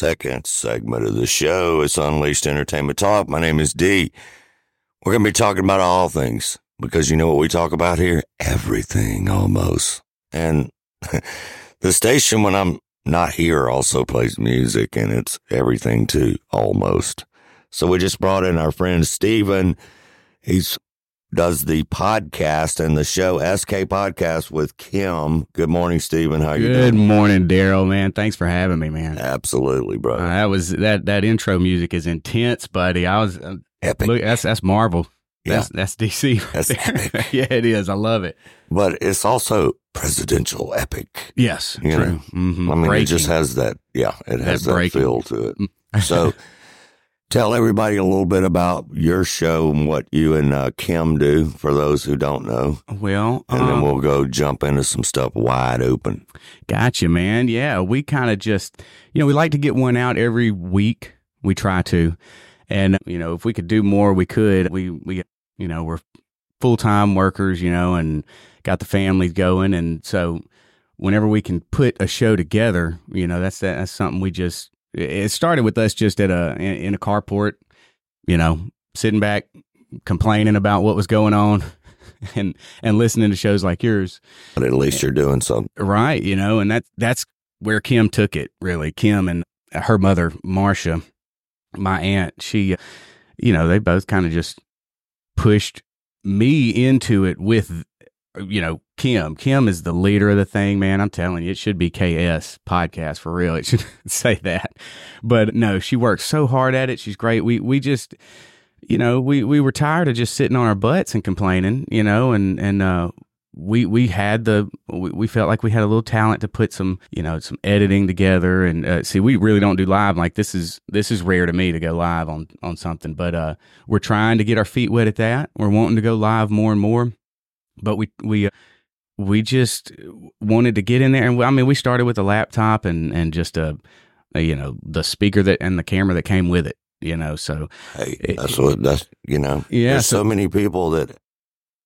Second segment of the show It's Unleashed Entertainment Talk. My name is D. We're going to be talking about all things because you know what we talk about here? Everything almost. And the station, when I'm not here, also plays music and it's everything too, almost. So we just brought in our friend Steven. He's does the podcast and the show SK Podcast with Kim. Good morning, Steven. How you Good doing? morning, Daryl. Man, thanks for having me, man. Absolutely, bro. Uh, that was that that intro music is intense, buddy. I was uh, Epic. Look, that's that's Marvel. Yeah. That's that's DC. That's epic. yeah, it is. I love it. But it's also presidential epic. Yes, You true. know, hmm I mean, Breaking. it just has that. Yeah, it has That that, feel to it. So, tell everybody a little bit about your show and what you and uh, Kim do for those who don't know, well, and then um, we'll go jump into some stuff wide open. Gotcha, man. Yeah, we kind of just, you know, we like to get one out every week. We try to, and you know, if we could do more, we could. We we, you know, we're full time workers, you know, and got the families going, and so whenever we can put a show together, you know, that's that's something we just. It started with us just at a in, a carport, you know, sitting back, complaining about what was going on, and and listening to shows like yours. But at least you're doing something. Right, you know, and that's that's where Kim took it, really. Kim and her mother, Marcia, my aunt, she, you know, they both kind of just pushed me into it with, you know, Kim. Kim is the leader of the thing, man. I'm telling you, it should be KS podcast for real. It should say that. But no, she works so hard at it. She's great. We we just you know, we, we were tired of just sitting on our butts and complaining, you know, and, and, uh, we, we had the, we, we felt like we had a little talent to put some, you know, some editing together and, uh, see, we really don't do live. Like this is, this is rare to me to go live on, on something, but, uh, we're trying to get our feet wet at that. We're wanting to go live more and more, but we, we, we just wanted to get in there. And we- I mean, we started with a laptop and, and just a, a, you know, the speaker that, and the camera that came with it, you know, so, Hey, It- that's what that's you know. Yeah, there's so, so- many people that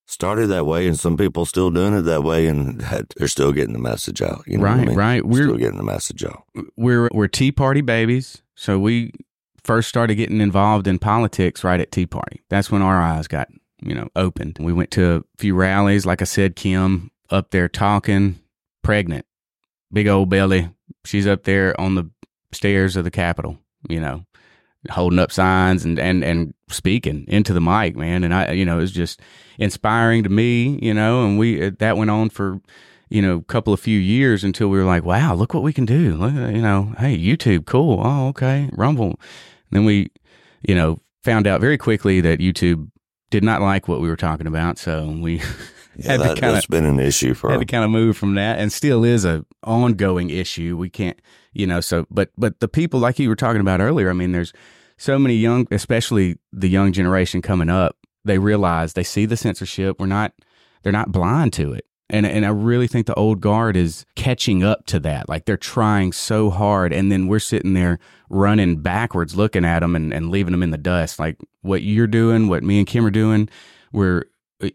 started that way, and some people still doing it that way, and they're still getting the message out. You know what I Right, mean? right. We're- still getting the message out. we're we're Tea Party babies. So we first started getting involved in politics right at Tea Party. That's when our eyes got you know opened. We went to a few rallies. Like I said, Kim up there talking, pregnant, big old belly. She's up there on the stairs of the Capitol. You know, holding up signs and and and speaking into the mic, man. And I, you know, it was just inspiring to me. You know, and we uh, that went on for you know, a couple of few years until we were like, wow, look what we can do. Look, you know, hey, YouTube, cool. Oh, okay. Rumble. And then we, you know, found out very quickly that YouTube did not like what we were talking about. So we Yeah, had that, to kind of been an issue for had to kind of move from that and still is a ongoing issue. We can't, you know, so, but, but the people like you were talking about earlier, I mean, there's so many young, especially the young generation coming up, they realize they see the censorship. We're not, they're not blind to it. And, and I really think the old guard is catching up to that. Like they're trying so hard. And then we're sitting there running backwards, looking at them and, and leaving them in the dust. Like what you're doing, what me and Kim are doing, we're, uh,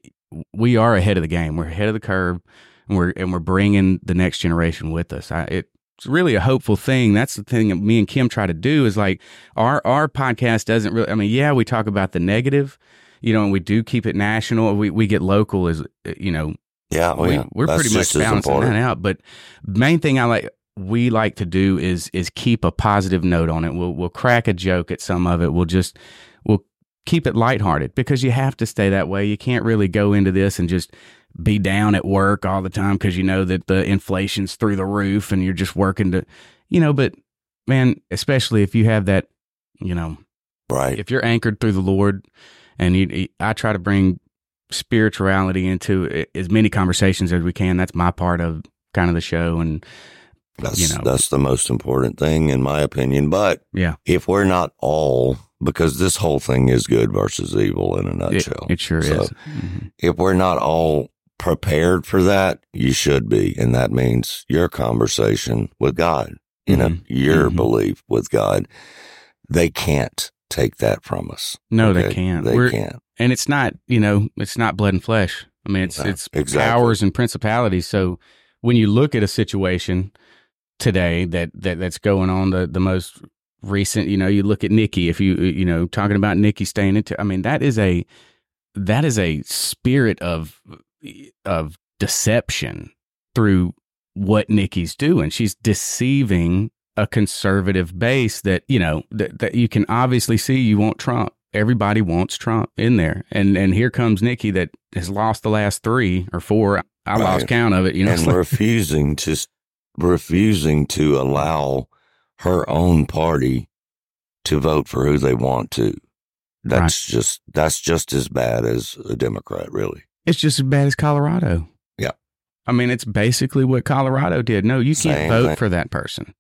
we are ahead of the game. We're ahead of the curve and we're, and we're bringing the next generation with us. I, it, it's really a hopeful thing. That's the thing that me and Kim try to do is like our our podcast doesn't really. I mean, yeah, we talk about the negative, you know, and we do keep it national. We we get local as uh, you know. Yeah, well, we, yeah. we're That's pretty much balancing important. that out. But main thing I like we like to do is is keep a positive note on it. We'll we'll crack a joke at some of it. We'll just keep it lighthearted because you have to stay that way. You can't really go into this and just be down at work all the time because you know that the inflation's through the roof and you're just working to, you know. But man, especially if you have that, you know, right? If you're anchored through the Lord, and you, I try to bring spirituality into as many conversations as we can. That's my part of kind of the show, and That's you know, that's the most important thing in my opinion. But Yeah. if we're not all because this whole thing is good versus evil in a nutshell. it sure So is. Mm-hmm. If we're not all prepared for that, you should be, and that means your conversation with God. You know, Mhm. your Mhm. belief with God. They can't take that from us. No, they can't. They We're- can't. And it's not, you know, it's not blood and flesh. I mean, it's No, it's exactly. powers and principalities. So when you look at a situation today that, that that's going on, the the most recent, you know, you look at Nikki. If you you know talking about Nikki staying into, I mean, that is a that is a spirit of of deception through what Nikki's doing. She's deceiving a conservative base that you know that, that you can obviously see you want Trump. Everybody wants Trump in there, and and here comes Nikki that has lost the last three or four. I lost count of it. You know, and like- refusing to refusing to allow her own party to vote for who they want to. That's just that's just as bad as a Democrat, really. It's just as bad as Colorado. Yeah. I mean, it's basically what Colorado did. No, you can't Same vote thing. for that person.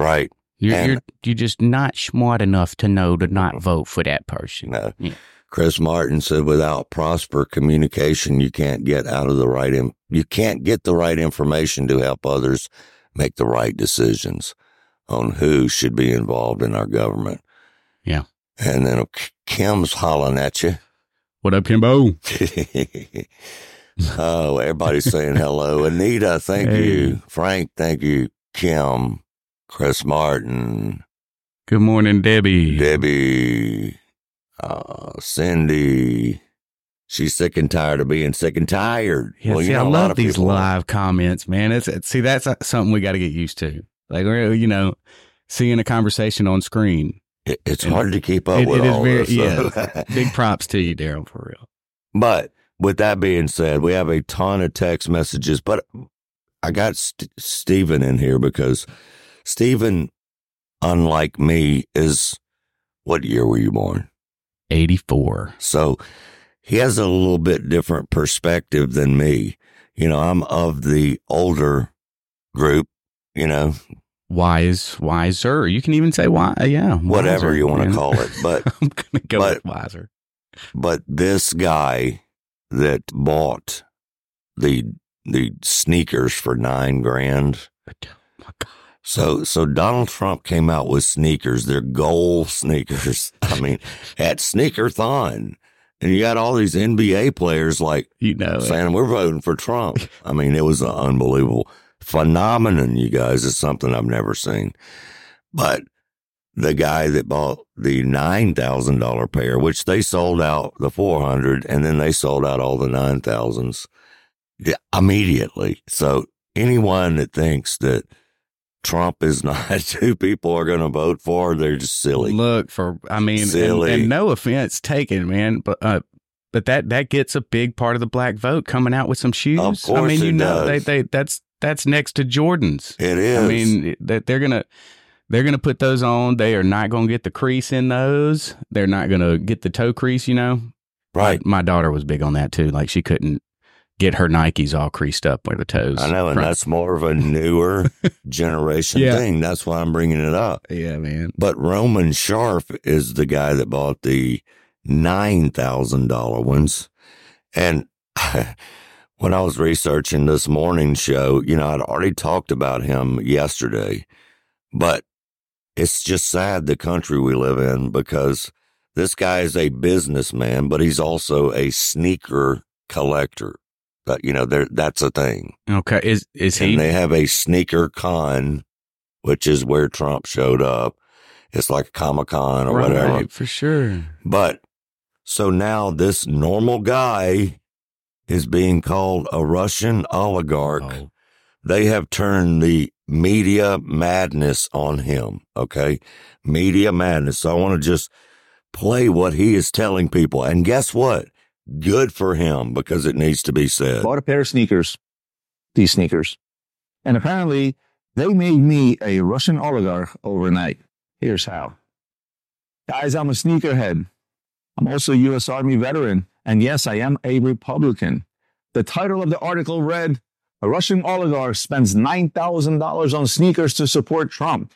Right. You're, And- you're you're just not smart enough to know to not vote for that person. No. Yeah. Chris Martin said without prosper communication you can't get out of the right in, you can't get the right information to help others make the right decisions on who should be involved in our government. Yeah. And then Kim's hollering at you. What up, Kimbo? oh, everybody's saying hello. Anita, thank Hey. you. Frank, thank you. Kim, Chris Martin, Good morning, Debbie. Debbie, uh, Cindy. She's sick and tired of being sick and tired. Yeah, Well, see, I know, lot love these live comments, man. It's, it's see, that's uh, something we got to get used to. Like, we're, you know, seeing a conversation on screen. It- it's And hard to keep up It- with it is all very, this. yeah. Uh, Big props to you, Daryl, for real. But with that being said, we have a ton of text messages, but I got St- Steven in here because Steven, unlike me, is what year were you born? 84. So he has a little bit different perspective than me. You know, I'm of the older group, you know, Wise, wiser. You can even say why. Yeah. whatever you want to call it. But I'm to go but- with wiser. but this guy that bought the the sneakers for nine grand. Oh so so Donald Trump came out with sneakers. They're gold sneakers. I mean, at Sneakerthon. And you got all these NBA players like You know, it. saying we're voting for Trump. I mean, it was unbelievable phenomenon, you guys. It's something I've never seen. But the guy that bought the nine thousand dollar pair, which they sold out the four hundred, and then they sold out all the nine thousands immediately. So anyone that thinks that Trump is not who people are going to vote for, they're just silly. Look for, I mean, and, Silly. and no offense taken, man, but uh, but that that gets a big part of the black vote coming out with some shoes. Of course I mean, you know, they they that's that's next to Jordans. It is. I mean, that they're gonna they're gonna put those on. They are not gonna get the crease in those. They're not gonna get the toe crease. You know, right? My daughter was big on that too. Like she couldn't get her Nikes all creased up where the toes. I know, and front- that's more of a newer generation Yeah. thing. That's why I'm bringing it up. yeah, man. But Roman Sharf is the guy that bought the nine thousand dollar ones, and when I was researching this morning show, you know, I'd already talked about him yesterday, but it's just sad the country we live in because this guy is a businessman, but he's also a sneaker collector. But you know, there that's a thing. Okay, is is he? And they have a sneaker con which is where Trump showed up. It's like a Comic Con or whatever. For sure. But so now this normal guy is being called a Russian oligarch. Oh. They have turned the media madness on him. Okay. Media madness. So I want to just play what he is telling people. And guess what? Good for him because it needs to be said. Bought a pair of sneakers, these sneakers. And apparently they made me a Russian oligarch overnight. Here's how. Guys, I'm a sneakerhead. I'm also a U.S. Army veteran. And yes, I am a Republican. The title of the article read, A Russian oligarch spends $9,000 on sneakers to support Trump.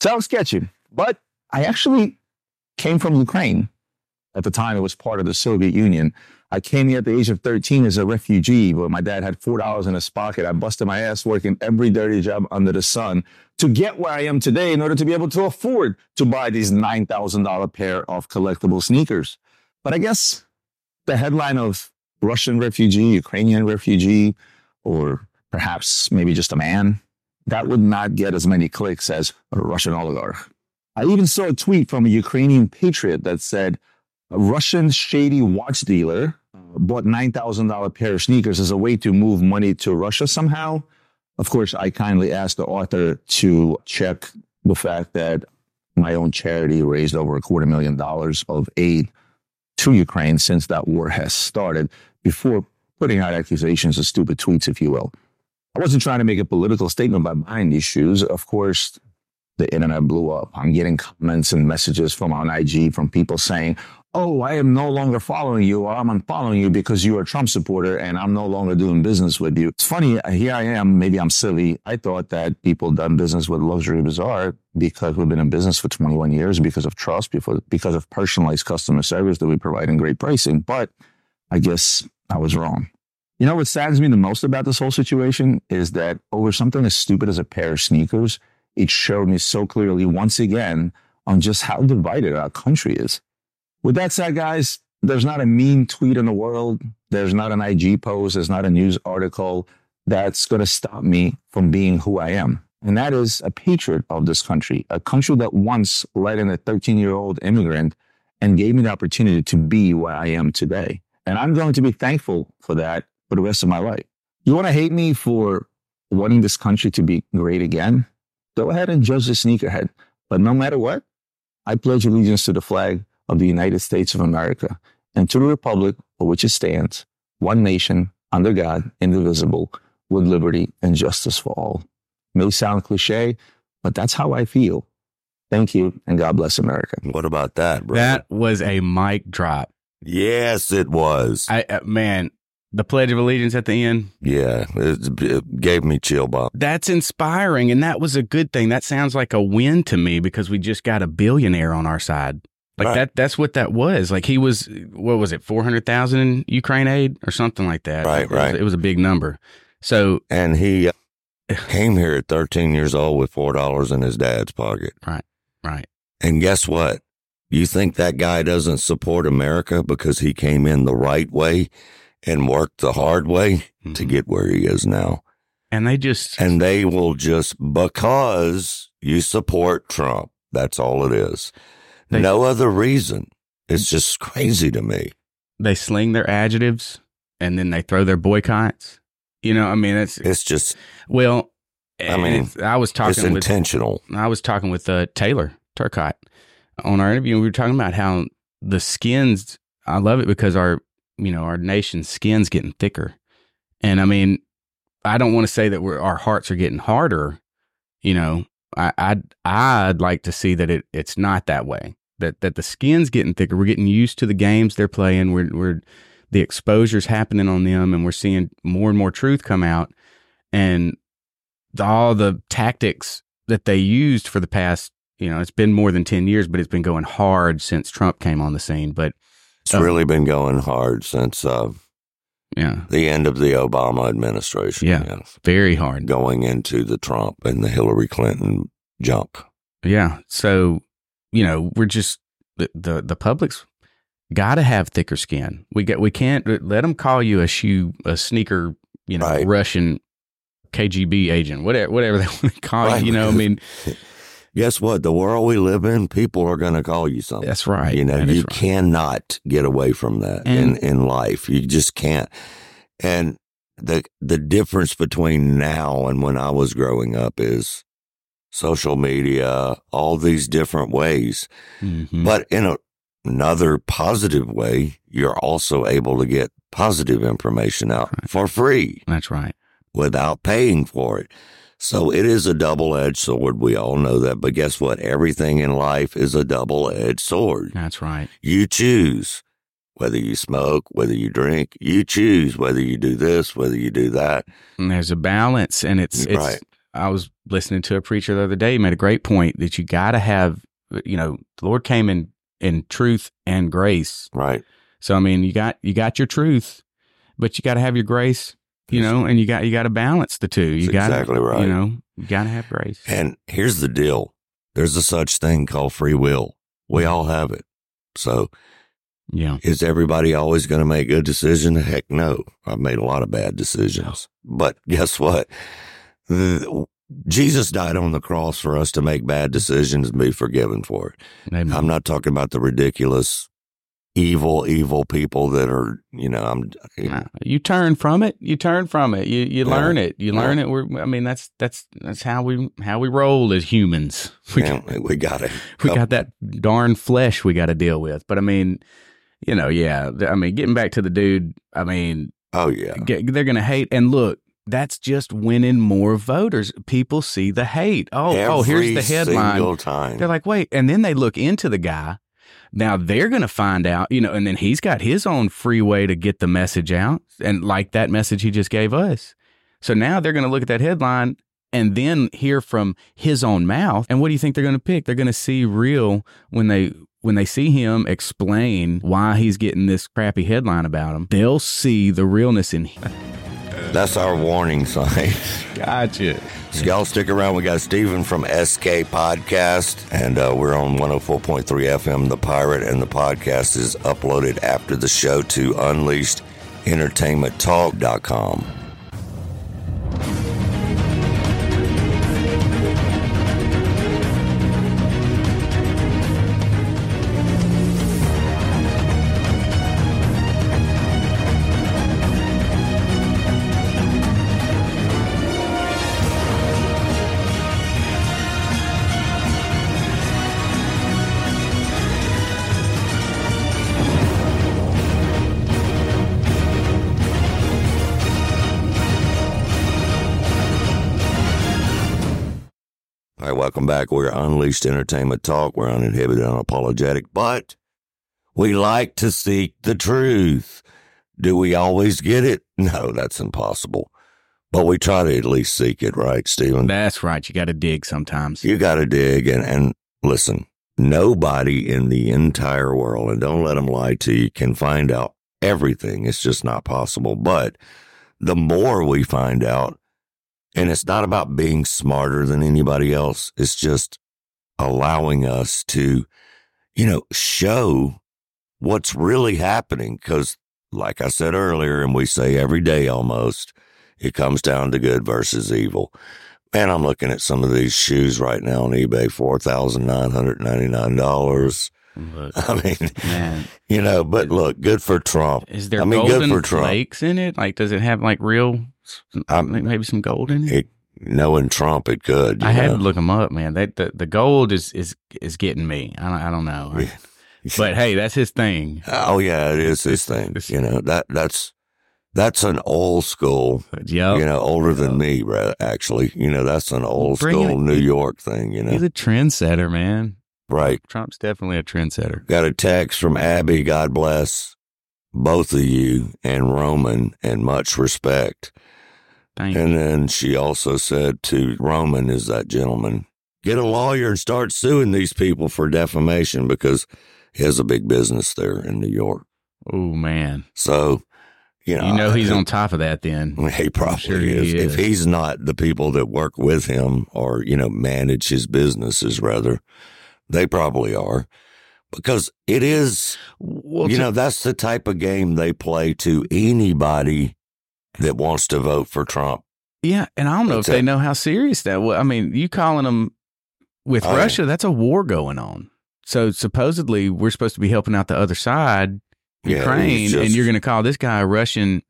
Sounds sketchy, but I actually came from Ukraine. At the time, it was part of the Soviet Union. I came here at the age of 13 as a refugee, but my dad had $4 in his pocket. I busted my ass working every dirty job under the sun to get where I am today in order to be able to afford to buy these $9,000 pair of collectible sneakers. But I guess the headline of Russian refugee, Ukrainian refugee, or perhaps maybe just a man, that would not get as many clicks as a Russian oligarch. I even saw a tweet from a Ukrainian patriot that said, a Russian shady watch dealer uh, bought $9,000 pair of sneakers as a way to move money to Russia somehow. Of course, I kindly asked the author to check the fact that my own charity raised over a quarter million dollars of aid to Ukraine since that war has started before putting out accusations of stupid tweets, if you will. I wasn't trying to make a political statement by buying these shoes. Of course, the internet blew up. I'm getting comments and messages from on IG from people saying, Oh, I am no longer following you or I'm unfollowing you because you're a Trump supporter and I'm no longer doing business with you. It's funny. Here I am. Maybe I'm silly. I thought that people done business with Luxury Bazaar because we've been in business for 21 years because of trust, because, of personalized customer service that we provide in great pricing. But I guess I was wrong. You know what saddens me the most about this whole situation is that over something as stupid as a pair of sneakers, it showed me so clearly once again on just how divided our country is. With that said, guys, there's not a mean tweet in the world. There's not an IG post. There's not a news article that's going to stop me from being who I am. And that is a patriot of this country, a country that once let in a 13 year old immigrant and gave me the opportunity to be where I am today. And I'm going to be thankful for that for the rest of my life. You want to hate me for wanting this country to be great again? Go ahead and judge the sneakerhead. But no matter what, I pledge allegiance to the flag of the United States of America and to the republic for which it stands, one nation, under God, indivisible, with liberty and justice for all. May sound cliche, but that's how I feel. Thank you, and God bless America. What about that, bro? That was a mic drop. Yes, it was. I uh, man, the Pledge of Allegiance at the end. Yeah, it, it gave me chill bump. That's inspiring, and that was a good thing. That sounds like a win to me because we just got a billionaire on our side. Like Right. that. That's what that was. Like he was. What was it? Four hundred thousand in Ukraine aid or something like that. Right, It was- right. It was a big number. So And he uh, came here at 13 years old with $4 in his dad's pocket. Right, right. And guess what? You think that guy doesn't support America because he came in the right way and worked the hard way Mm-hmm. to get where he is now? and they just And they will just, because you support Trump, that's all it is. They- no other reason. It's just crazy to me. they sling their adjectives and then they throw their boycotts. You know, I mean, it's It's just, well. I mean, it's- I was it's talking with intentional. I was talking with uh, Taylor Turcott on our interview. and We were talking about how the skins. I love it because our, you know, our nation's skin's getting thicker, and I mean, I don't want to say that we're our hearts are getting harder. You know, I, I'd I'd like to see that it it's not that way. That that the skin's getting thicker. We're getting used to the games they're playing. We're we're the exposure's happening on them, and we're seeing more and more truth come out. And the, all the tactics that they used for the past, you know, it's been more than 10 years, but it's been going hard since Trump came on the scene. But It's uh, really been going hard since uh, yeah, the end of the Obama administration. Yeah. very hard. Going into the Trump and the Hillary Clinton jump. yeah. So, you know, we're just, the, the, the public's got to have thicker skin. We get, we can't let them call you a shoe, a sneaker, you know, Right. Russian KGB agent, whatever, whatever they want to call Right, you. You know, I mean, Guess what? The world we live in, people are going to call you something. That's right. You know, you right. cannot get away from that in, in life. You just can't. And the the difference between now and when I was growing up is social media, all these different ways. Mhm. But in a, another positive way, you're also able to get positive information out for free that's right. without paying for it. So it is a double edged sword. We all know that. But guess what? Everything in life is a double edged sword. That's right. You choose whether you smoke, whether you drink, you choose whether you do this, whether you do that. And there's a balance, and it's it's. Right. I was listening to a preacher the other day. He made a great point that you got to have. You know, the Lord came in in truth and grace. Right. So I mean, you got you got your truth, but you got to have your grace. You know, and you got you got to balance the two. You got exactly right. You know, you got to have grace. And here's the deal there's a such thing called free will. We all have it. So Yeah. is everybody always going to make good decisions? Heck no. I've made a lot of bad decisions. But guess what? The- Jesus died on the cross for us to make bad decisions and be forgiven for it. Amen. I'm not talking about the ridiculous, evil, evil people that are, you know, I'm, Nah, uh, you turn from it. You turn from it. You you Yeah. learn it. You learn Yeah. it. We're, I mean, that's that's that's how we how we roll as humans. We man, we got it. we got that darn flesh we got to deal with. But I mean, you know, yeah. I mean, getting back to the dude. I mean, Oh, yeah. get, they're gonna hate. And look, that's just winning more voters. People see the hate. Oh, oh, here's the headline. time. They're like, wait, and then they look into the guy. Now they're going to find out, you know, and then he's got his own free way to get the message out, and like that message he just gave us. So now they're going to look at that headline and then hear from his own mouth. And what do you think they're going to pick? They're going to see real when they when they see him explain why he's getting this crappy headline about him. They'll see the realness in him. That's our warning sign. Gotcha. So y'all stick around. We got Steven from SK Podcast, and uh, we're on 104.3 FM, The Pirate, and the podcast is uploaded after the show to UnleashedEntertainmentTalk.com. welcome back. We're Unleashed Entertainment Talk. We're uninhibited, unapologetic, but we like to seek the truth. Do we always get it? No, that's impossible. But we try to at least seek it, right, Stephen? That's right. You got to dig sometimes. You got to dig and, and listen. Nobody in the entire world, and don't let them lie to you, can find out everything. It's just not possible. But the more we find out, and it's not about being smarter than anybody else, it's just allowing us to, you know, show what's really happening. Because, like I said earlier, and we say every day almost, it comes down to good versus evil. Man, I'm looking at some of these shoes right now on eBay, four thousand nine hundred ninety nine dollars. I mean, man, you know, but look, good for Trump. Is there I mean, golden good for Trump. flakes in it? Like, does it have like real, I'm- maybe some gold in it? It, knowing Trump, it could. I had to look them up, man. That the, the gold is is is getting me. I don't, I don't know, but hey, that's his thing. Oh yeah, it is his thing. You know that that's that's an old school. Yep. You know, older than me, actually. You know, that's an old Bring it- school New York thing. You know, He's a trendsetter, man. right? Trump's definitely a trendsetter. Got a text from Abby. God bless both of you and Roman, and much respect. Thank And then she also said to Roman, is that gentleman, get a lawyer and start suing these people for defamation because he has a big business there in New York. Oh man, So, you know, you know he's I- on top of that. Then He probably sure is. he If he's not, the people that work with him or, you know, manage his businesses rather, they probably are. Because it is, Well, you know, that's the type of game they play to anybody that wants to vote for Trump. Yeah, and I don't know That's if they know how serious that was. I mean, you calling them with Oh, yeah. Russia, that's a war going on. So supposedly we're supposed to be helping out the other side, Yeah, Ukraine, and you're going to call this guy a Russian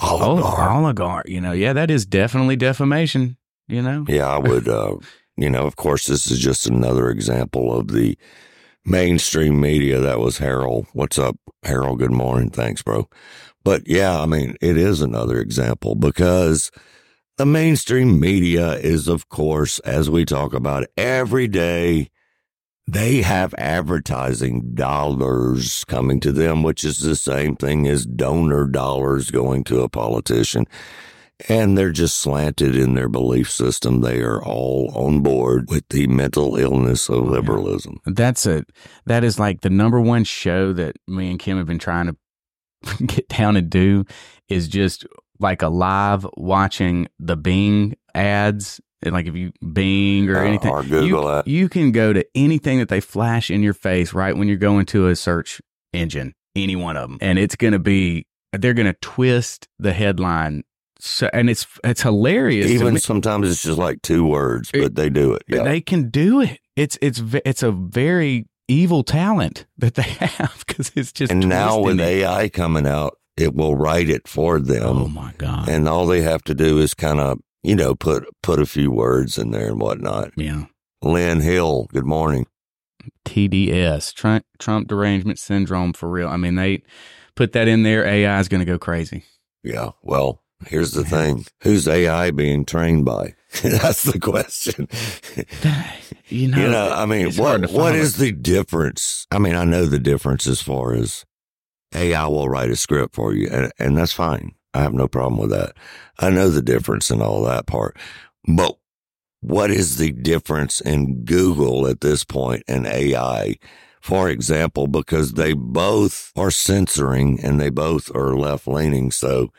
Oligarch. oligarch. You know, yeah, that is definitely defamation. You know, Yeah, I would. Uh, you know, of course, this is just another example of the mainstream media. That was Harold. What's up, Harold? Good morning. Thanks, bro. But yeah, I mean, it is another example because the mainstream media is, of course, as we talk about every day, they have advertising dollars coming to them, which is the same thing as donor dollars going to a politician and they're just slanted in their belief system. They are all on board with the mental illness of liberalism. that's a that is like the number one show that me and Kim have been trying to get down and do is just like a live watching the Bing ads. And like if you Bing or Uh, anything, or Google you, you can go to anything that they flash in your face right when you're going to a search engine, any one of them, and it's going to be they're going to twist the headline. So, and it's it's hilarious. Even sometimes it's just like two words, but they do it. Yeah. They can do it. It's it's it's a very evil talent that they have because it's just and now with it. AI coming out, it will write it for them. Oh my god! And all they have to do is kind of, you know, put put a few words in there and whatnot. Yeah. Lynn Hill, good morning. TDS Trump Trump derangement syndrome for real. I mean they put that in there. AI is going to go crazy. Yeah. Well, here's the thing: who's AI being trained by? That's the question. You know, you know, I mean, what what is the difference? I mean, I know the difference as far as AI will write a script for you, and, and that's fine. I have no problem with that. I know the difference in all that part, but what is the difference in Google at this point and AI? For example, because they both are censoring and they both are left leaning. So,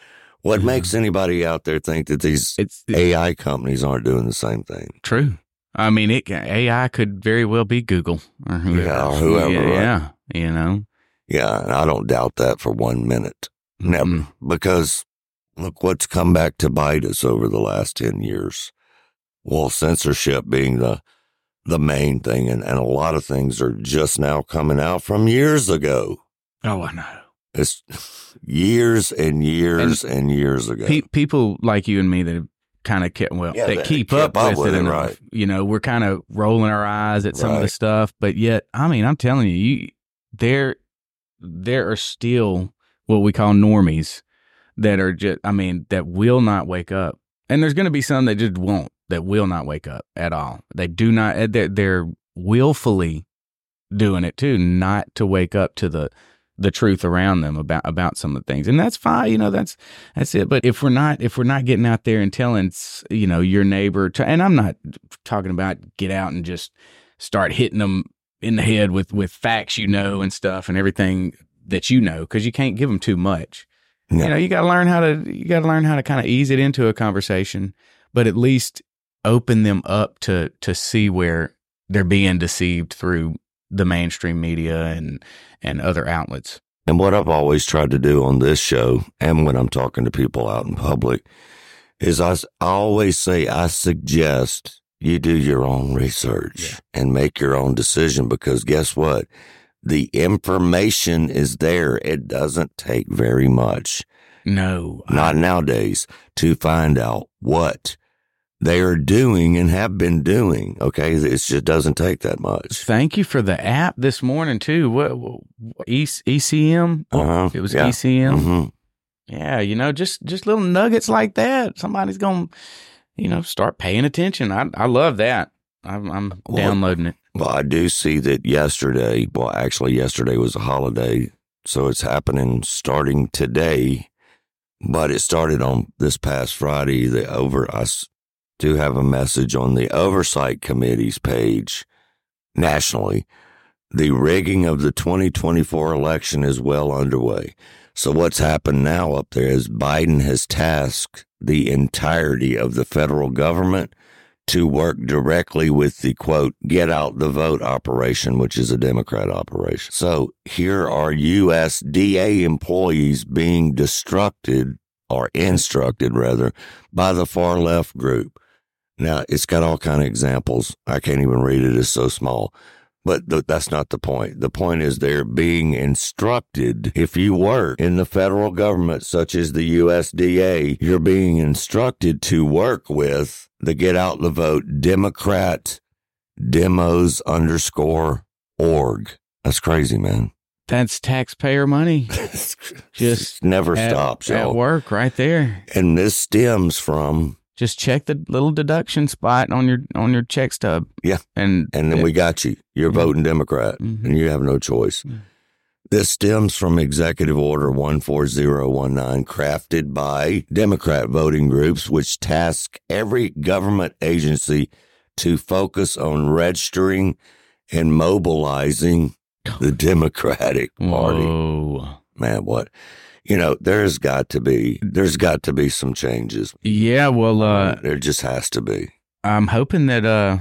what makes anybody out there think that these AI companies aren't doing the same thing? True. I mean, it AI could very well be Google or whoever. Yeah, or whoever, Yeah, right? yeah, you know. Yeah, and I don't doubt that for one minute. Never. Because look what's come back to bite us over the last 10 years. Well, censorship being the the main thing, and, and a lot of things are just now coming out from years ago. Oh, I know. It's years and years and, years ago. Pe- people like you and me that kind of kept well, Yeah, that that keep kept up, up with, with it, enough. right. You know, we're kind of rolling our eyes at some of the stuff, but yet, I mean, I'm telling you, you there, there are still what we call normies that are just, I mean, that will not wake up, and there's going to be some that just won't, that will not wake up at all. They do not. eh, They're, they're willfully doing it too, not to wake up to the the truth around them about about some of the things, and that's fine. You know, that's that's it. But if we're not if we're not getting out there and telling you know your neighbor, to, and I'm not talking about get out and just start hitting them in the head with with facts you know and stuff and everything that you know because you can't give them too much. No. You know, you got to learn how to you got to learn how to kind of ease it into a conversation, but at least open them up to to see where they're being deceived through the mainstream media and and other outlets. And what I've always tried to do on this show and when I'm talking to people out in public is I always say, I suggest you do your own research and make your own decision because guess what? The information is there. It doesn't take very much. No. Not nowadays to find out what they are doing and have been doing. Okay. It just doesn't take that much. Thank you for the app this morning too. What, what E- ECM? Uh-huh. It was Yeah. ECM. Mhm. Yeah, you know, just just little nuggets like that. Somebody's gonna, you know, start paying attention. I I love that. I'm, I'm Well, downloading it. Well, I do see that yesterday, well, actually, yesterday was a holiday. So it's happening starting today, but it started on this past Friday. The over, I do have a message on the oversight committee's page nationally. The rigging of the 2024 election is well underway. So what's happened now up there is Biden has tasked the entirety of the federal government to work directly with the quote, get out the vote operation, which is a Democrat operation. So here are USDA employees being destructed or instructed rather by the far left group. Now it's got all kind of examples. I can't even read it. It's so small. But th- that's not the point. The point is they're being instructed. If you work in the federal government, such as the USDA, you're being instructed to work with the Get Out the Vote Democrat demos underscore org. That's crazy, man. That's taxpayer money. Just never at, stops, at y'all. work right there. And this stems from Just check the little deduction spot on your on your check stub. Yeah. And and then we got you. You're voting Democrat mm-hmm. and you have no choice. Mm-hmm. This stems from Executive Order 14019, crafted by Democrat voting groups, which task every government agency to focus on registering and mobilizing oh. the Democratic Party. Oh man, what? You know, there's got to be, there's got to be some changes. Yeah, well, uh, There just has to be. I'm hoping that uh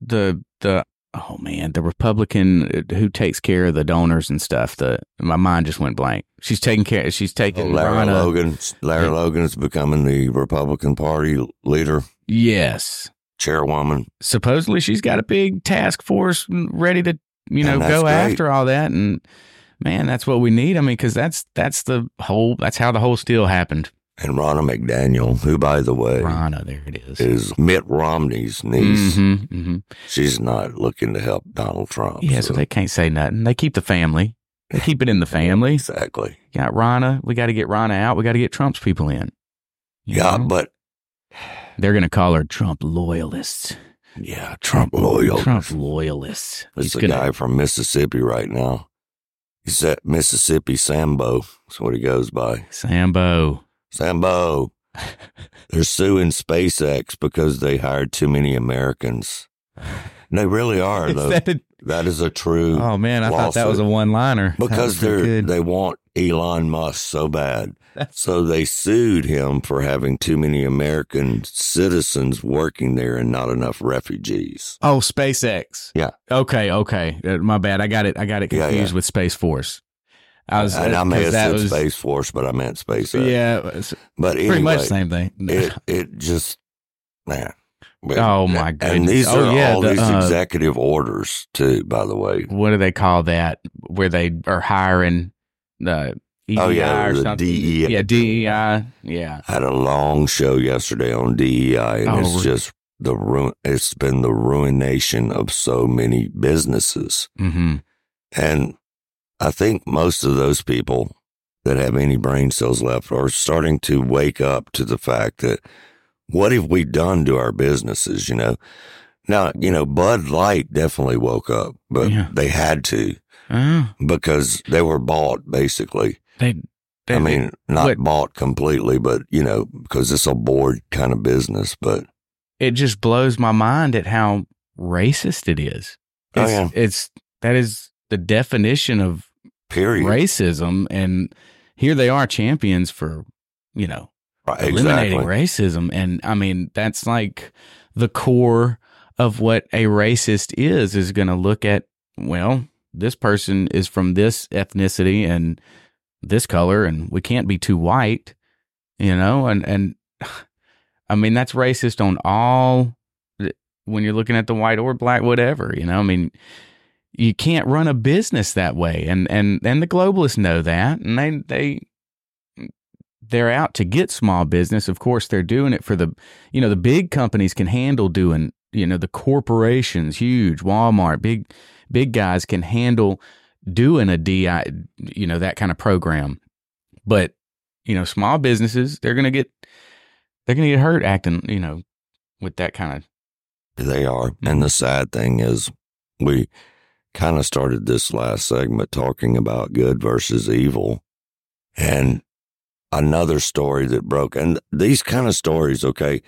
the the oh man the Republican uh, who takes care of the donors and stuff. The my mind just went blank. She's taking care. She's taking Larry Ronna- Logan, Larry Logan is becoming the Republican Party leader, Yes, chairwoman. supposedly she's got a big task force ready to you know go great. after all that and man that's what we need. I mean because that's that's the whole that's how the whole steal happened. And Ronna McDaniel, who, by the way, Ronna, there it is, is Mitt Romney's niece. Mhm, mhm. She's not looking to help Donald Trump. yeah so they can't say nothing. They keep the family. They keep it in the family. Exactly. Got Ronna. We got to get Ronna out. We got to get Trump's people in. You Yeah, know? but they're gonna call her Trump loyalists yeah, Trump loyal. Trump loyalists It's He's a gonna- guy from Mississippi right now. He's that Mississippi Sambo. That's what he goes by. Sambo. Sambo. They're suing SpaceX because they hired too many Americans. And they really are, though. that a- that is a true. oh man I thought that was a one liner because they're they want Elon Musk so bad. So they sued him for having too many American citizens working there and not enough refugees. Oh, SpaceX. Yeah. Okay. Okay. Uh, my bad. I got it. I got it confused yeah. with Space Force. I was. and I uh, may have said was- Space Force, but I meant SpaceX. Yeah, it's but pretty much the same thing. It it just man. Oh, my god. And these. Oh, are yeah, all the, these uh, executive orders too. By the way, what do they call that? Where they are hiring the Oh, yeah, the? DEI. Yeah, DEI. Yeah. I had a long show yesterday on DEI, and Oh, it's just the ruin. It's been the ruination of so many businesses. Mm-hmm. And I think most of those people that have any brain cells left are starting to wake up to the fact that what have we done to our businesses, you know? Now, you know, Bud Light definitely woke up, but Yeah. they had to Oh, because they were bought basically. They. they I mean, not what- bought completely, but you know, because it's a board kind of business, but it just blows my mind at how racist it is. Oh, It's, yeah. it's that is the definition of period. racism, and here they are champions for you know Right, eliminating exactly. racism, and I mean that's like the core of what a racist is is going to look at. Well, this person is from this ethnicity and this color, and we can't be too white, you know, and and I mean that's racist on all when you're looking at the white or black whatever you know i mean you can't run a business that way and and and the globalists know that and they they they're out to get small business. Of course they're doing it for the you know the big companies can handle doing you know the corporations huge walmart big big guys can handle doing a di you know that kind of program but you know small businesses they're going to get they're going to get hurt acting you know with that kind of They are. And the sad thing is, we kind of started this last segment talking about good versus evil. And another story that broke, and these kind of stories, okay,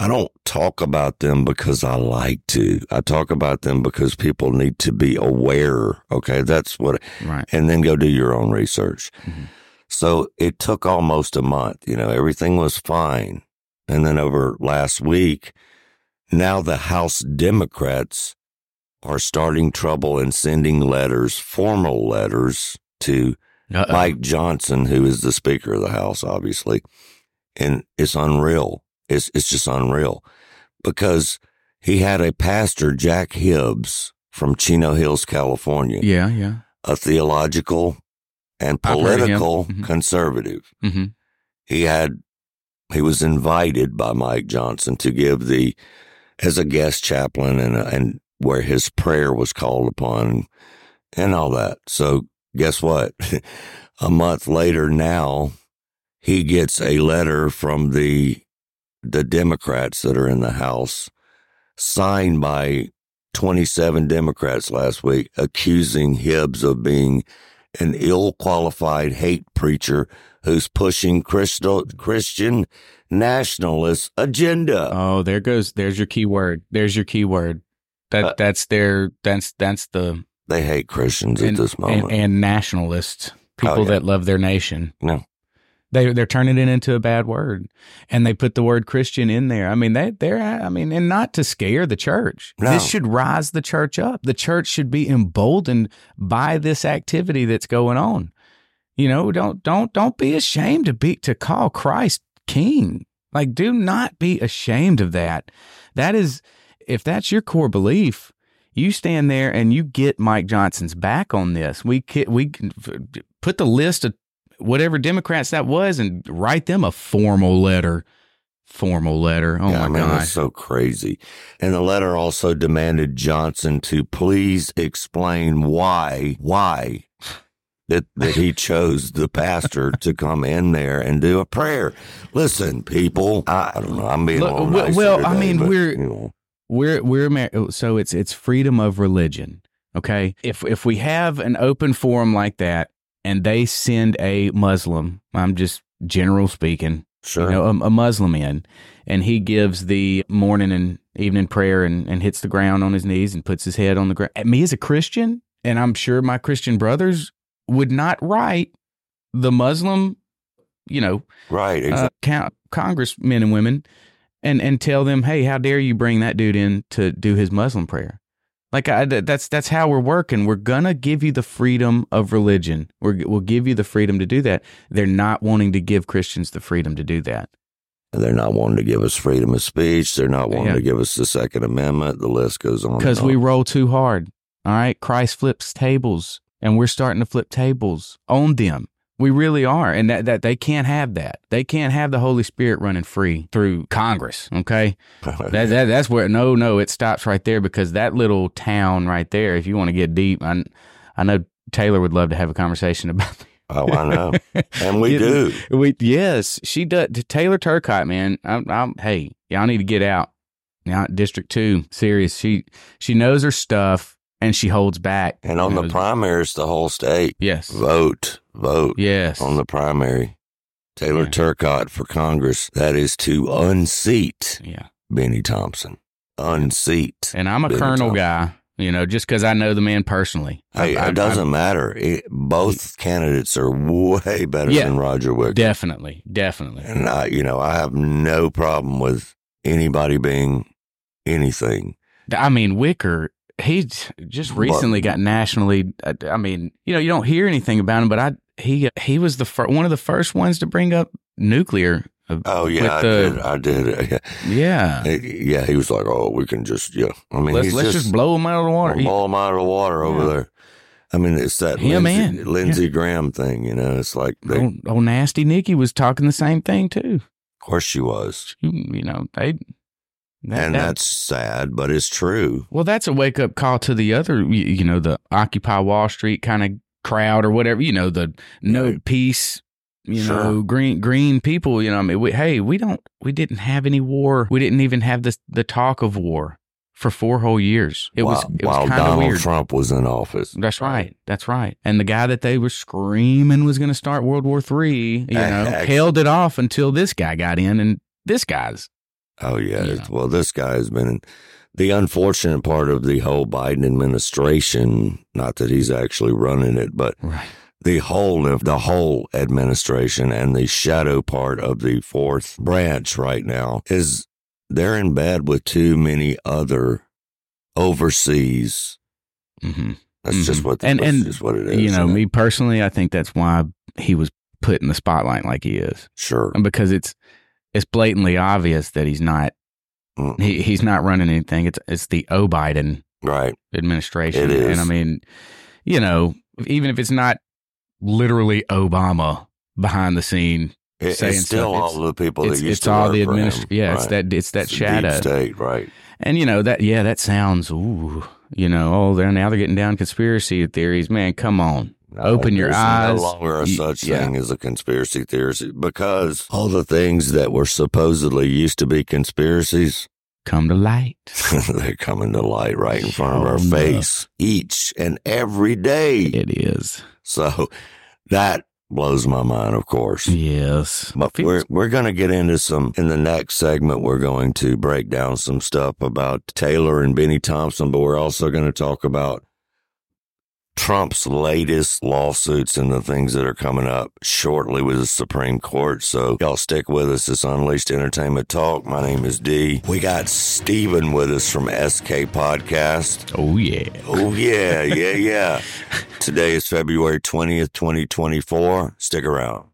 I don't talk about them because I like to. I talk about them because people need to be aware. Okay. That's what, right. and then go do your own research. Mm-hmm. So it took almost a month. You know, everything was fine. And then over last week, now the House Democrats are starting trouble and sending letters, formal letters to Uh-oh. Mike Johnson, who is the Speaker of the House, obviously, and it's unreal. It's it's just unreal because he had a pastor, Jack Hibbs from Chino Hills, California. Yeah, yeah. A theological and I've heard of him. political Mhm. conservative. Mm-hmm. He had he was invited by Mike Johnson to give the as a guest chaplain and and where his prayer was called upon and all that. So guess what? a month later now he gets a letter from the the Democrats that are in the House signed by 27 Democrats last week accusing Hibbs of being an ill qualified hate preacher who's pushing Christo- Christian nationalist agenda. Oh, there goes. There's your key word. There's your key word. That Uh, that's their. That's that's the They hate Christians and, at this moment. and, and nationalists, people Oh, yeah. that love their nation. no. They they're turning it into a bad word, and they put the word Christian in there. I mean, they they're I mean, and not to scare the church. No. This should rise the church up. The church should be emboldened by this activity that's going on. You know, don't don't don't be ashamed to be to call Christ King. Like, do not be ashamed of that. That is, if that's your core belief, you stand there and you get Mike Johnson's back on this. We we can put the list of whatever Democrats that was and write them a formal letter. Formal letter. Oh yeah, my I mean, gosh. it's so crazy. And the letter also demanded Johnson to please explain why, why that, that he chose the pastor to come in there and do a prayer. Listen, people, I, I don't know. I'm being Look, a little well, well, I mean, but, we're you know, we're we're Amer- oh, so it's it's freedom of religion. Okay, if if we have an open forum like that, and they send a Muslim, I'm just general speaking, sure. you know, a, a Muslim in, and he gives the morning and evening prayer and, and hits the ground on his knees and puts his head on the ground. Me as a Christian, and I'm sure my Christian brothers would not write the Muslim, you know, right. uh, Exactly. count, congressmen and women and and tell them, hey, how dare you bring that dude in to do his Muslim prayer? Like I, that's that's how we're working. We're gonna give you the freedom of religion. We're, we'll give you the freedom to do that. They're not wanting to give Christians the freedom to do that. They're not wanting to give us freedom of speech. They're not wanting Yeah. to give us the Second Amendment. The list goes on. because we roll too hard. All right, Christ flips tables, and we're starting to flip tables on them. We really are, and that that they can't have that. They can't have the Holy Spirit running free through Congress. Okay, that, that that's where no no it stops right there because that little town right there. If you want to get deep, I I know Taylor would love to have a conversation about. Oh, I know, and we do. We yes, she does. Taylor Turcott, man. I'm, I'm, hey, y'all need to get out. Now, District Two, serious. She she knows her stuff and she holds back. And on the primaries, the whole state. Yes. Vote, vote. Yes. On the primary. Taylor Turcott for Congress. That is to unseat yeah. Bennie Thompson. Unseat. And I'm a Bennie Colonel Thompson. guy, you know, just because I know the man personally. Hey, I- I- it doesn't matter. It, both candidates are way better Yeah. than Roger Wicker. Definitely, definitely. And I, you know, I have no problem with anybody being anything. I mean, Wicker, he just recently got nationally. uh, I mean, you know, you don't hear anything about him, but I he he was the fir- one of the first ones to bring up nuclear. uh, Oh yeah, I the- did. I did. Yeah. He- yeah. He was like, "Oh, we can just yeah." I mean, let's he's let's just, blow him out of the water. Blow him out of the water over Yeah. there. I mean, it's that Him Lindsey, Lindsey Graham thing. You know, it's like, they, oh, oh, nasty Nikki was talking the same thing too. of course she was, You, you know, they. That- and that- that's sad, but it's true. Well, that's a wake up call to the other, you, you know, the Occupy Wall Street kind of crowd or whatever, you know, the no peace, you Sure. know, green green people. You know, I mean, we, hey, we don't, we didn't have any war. We didn't even have the the talk of war for four whole years. It was while it while of Donald weird. Trump was in office, That's right. That's right. And the guy that they were screaming was going to start World War Three, you know, held it off until this guy got in, and this guy's Oh yeah. it's- Well, this guy has been the unfortunate part of the whole Biden administration. Not that he's actually running it, but the whole of the whole administration and the shadow part of the fourth branch right now is they're in bed with too many other overseas. Mm-hmm. That's just Mhm. what and and just what it is. You know, isn't it? me personally, I think that's why he was put in the spotlight like he is. Sure. And because it's it's blatantly obvious that he's not Mm. he, he's not running anything. It's it's the O Biden right administration. It is. And I mean, you know, even if it's not literally Obama behind the scene It- saying it's still stuff, all the people that it's, used it's to all the administration. Yeah, it's that it's that It's shadow. state, right? And you know that yeah, that sounds ooh, you know, oh, they're now they're getting down conspiracy theories. Man, come on. Open your eyes. No longer a You- such yeah. thing as a conspiracy theory because all the things that were supposedly used to be conspiracies come to light. they're coming to light right in front of our enough. face each and every day. It is. So that blows my mind, of course. Yes. But we're we're going to get into some in the next segment. We're going to break down some stuff about Taylor and Bennie Thompson, but we're also going to talk about Trump's latest lawsuits and the things that are coming up shortly with the Supreme Court. So y'all stick with us. It's Unleashed Entertainment Talk. My name is D. We got Steven with us from SK Podcast. Oh yeah. Oh yeah, yeah, yeah. Today is February 20th, 2024. Stick around.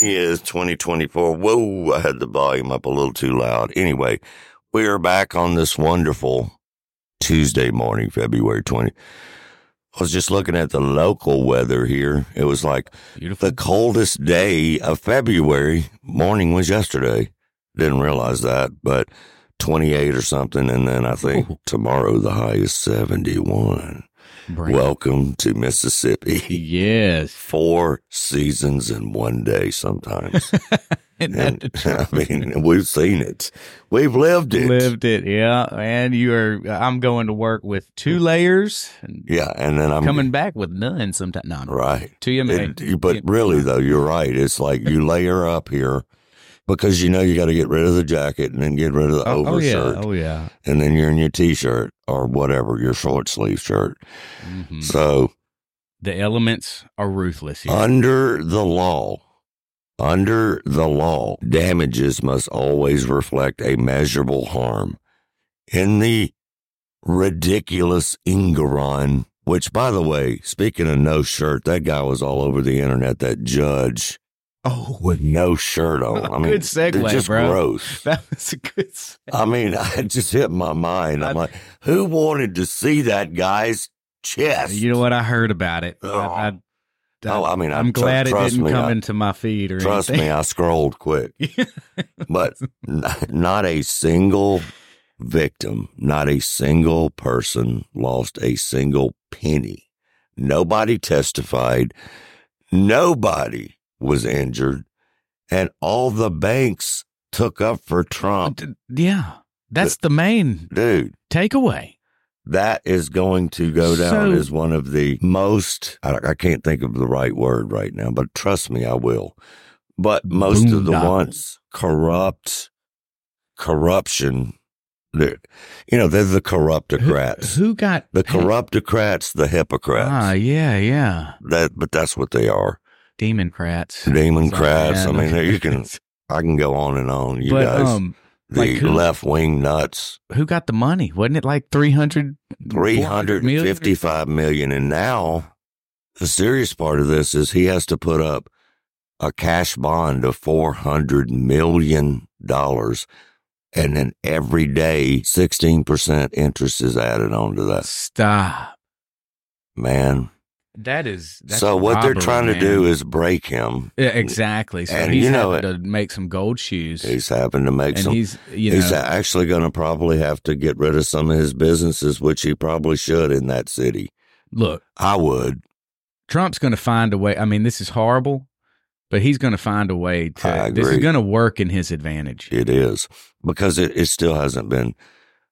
20th, 2024. Whoa, I had the volume up a little too loud. Anyway, we are back on this wonderful Tuesday morning, February 20. I was just looking at the local weather here. It was like Beautiful. the coldest day of February. Morning was yesterday. Didn't realize that, but 28 or something. And then I think tomorrow the high is 71. Bring it. Welcome to Mississippi. Yes. Four seasons in one day sometimes. And, I mean, we've seen it. We've lived it. Lived it, yeah. And you are. I'm going to work with two layers and Yeah, and then I'm coming back with none. Sometimes, no, no. right. To you. It- but really, though, you're right. It's like you layer up here because you know you got to get rid of the jacket and then get rid of the Oh, oh yeah, overshirt, oh yeah. and then you're in your t-shirt or whatever, your short sleeve shirt. Mhm. So The elements are ruthless here. under the law, under the law, damages must always reflect a measurable harm. In the ridiculous Engoron, which, by the way, speaking of no shirt, that guy was all over the internet. That judge, oh, with no shirt on. I mean, good segue, it's just bro. gross. That was a good. segue. I mean, it just hit my mind. I'm like, who wanted to see that guy's chest? You know what? I heard about it. Oh. I, I, Oh, I oh, mean, I'm I- tr- glad it didn't me, come I- into my feed or Trust anything. me, I scrolled quick. but n- not a single victim, not a single person lost a single penny. Nobody testified. Nobody was injured. And all the banks took up for Trump. yeah, that's the main Dude, takeaway. that is going to go down So- as one of the most, I, I can't think of the right word right now, but trust me, I will. But most of the ones corrupt, corruption, they're, you know, they're the corruptocrats. Who got The corruptocrats, the hypocrites. Ah, yeah, yeah. That, but that's what they are. Democrats. Demon Sorry, crats. I mean, you can, I can go on and on. You but guys, um, the like who- left wing nuts. who got the money? Wasn't it like 300 Three hundred and fifty-five million, and now the serious part of this is he has to put up a cash bond of four hundred million dollars, and then every day sixteen percent interest is added onto that. Stop. Man, That is that's so what they're robbery, trying to do is break him. Yeah, exactly. So and he's you know it. to make some gold shoes. He's having to make And some. he's, you he's actually going to probably have to get rid of some of his businesses, which he probably should in that city. Look, I would. Trump's going to find a way. I mean, this is horrible, but he's going to find a way to. This is going to work in his advantage. It is because it, it still hasn't been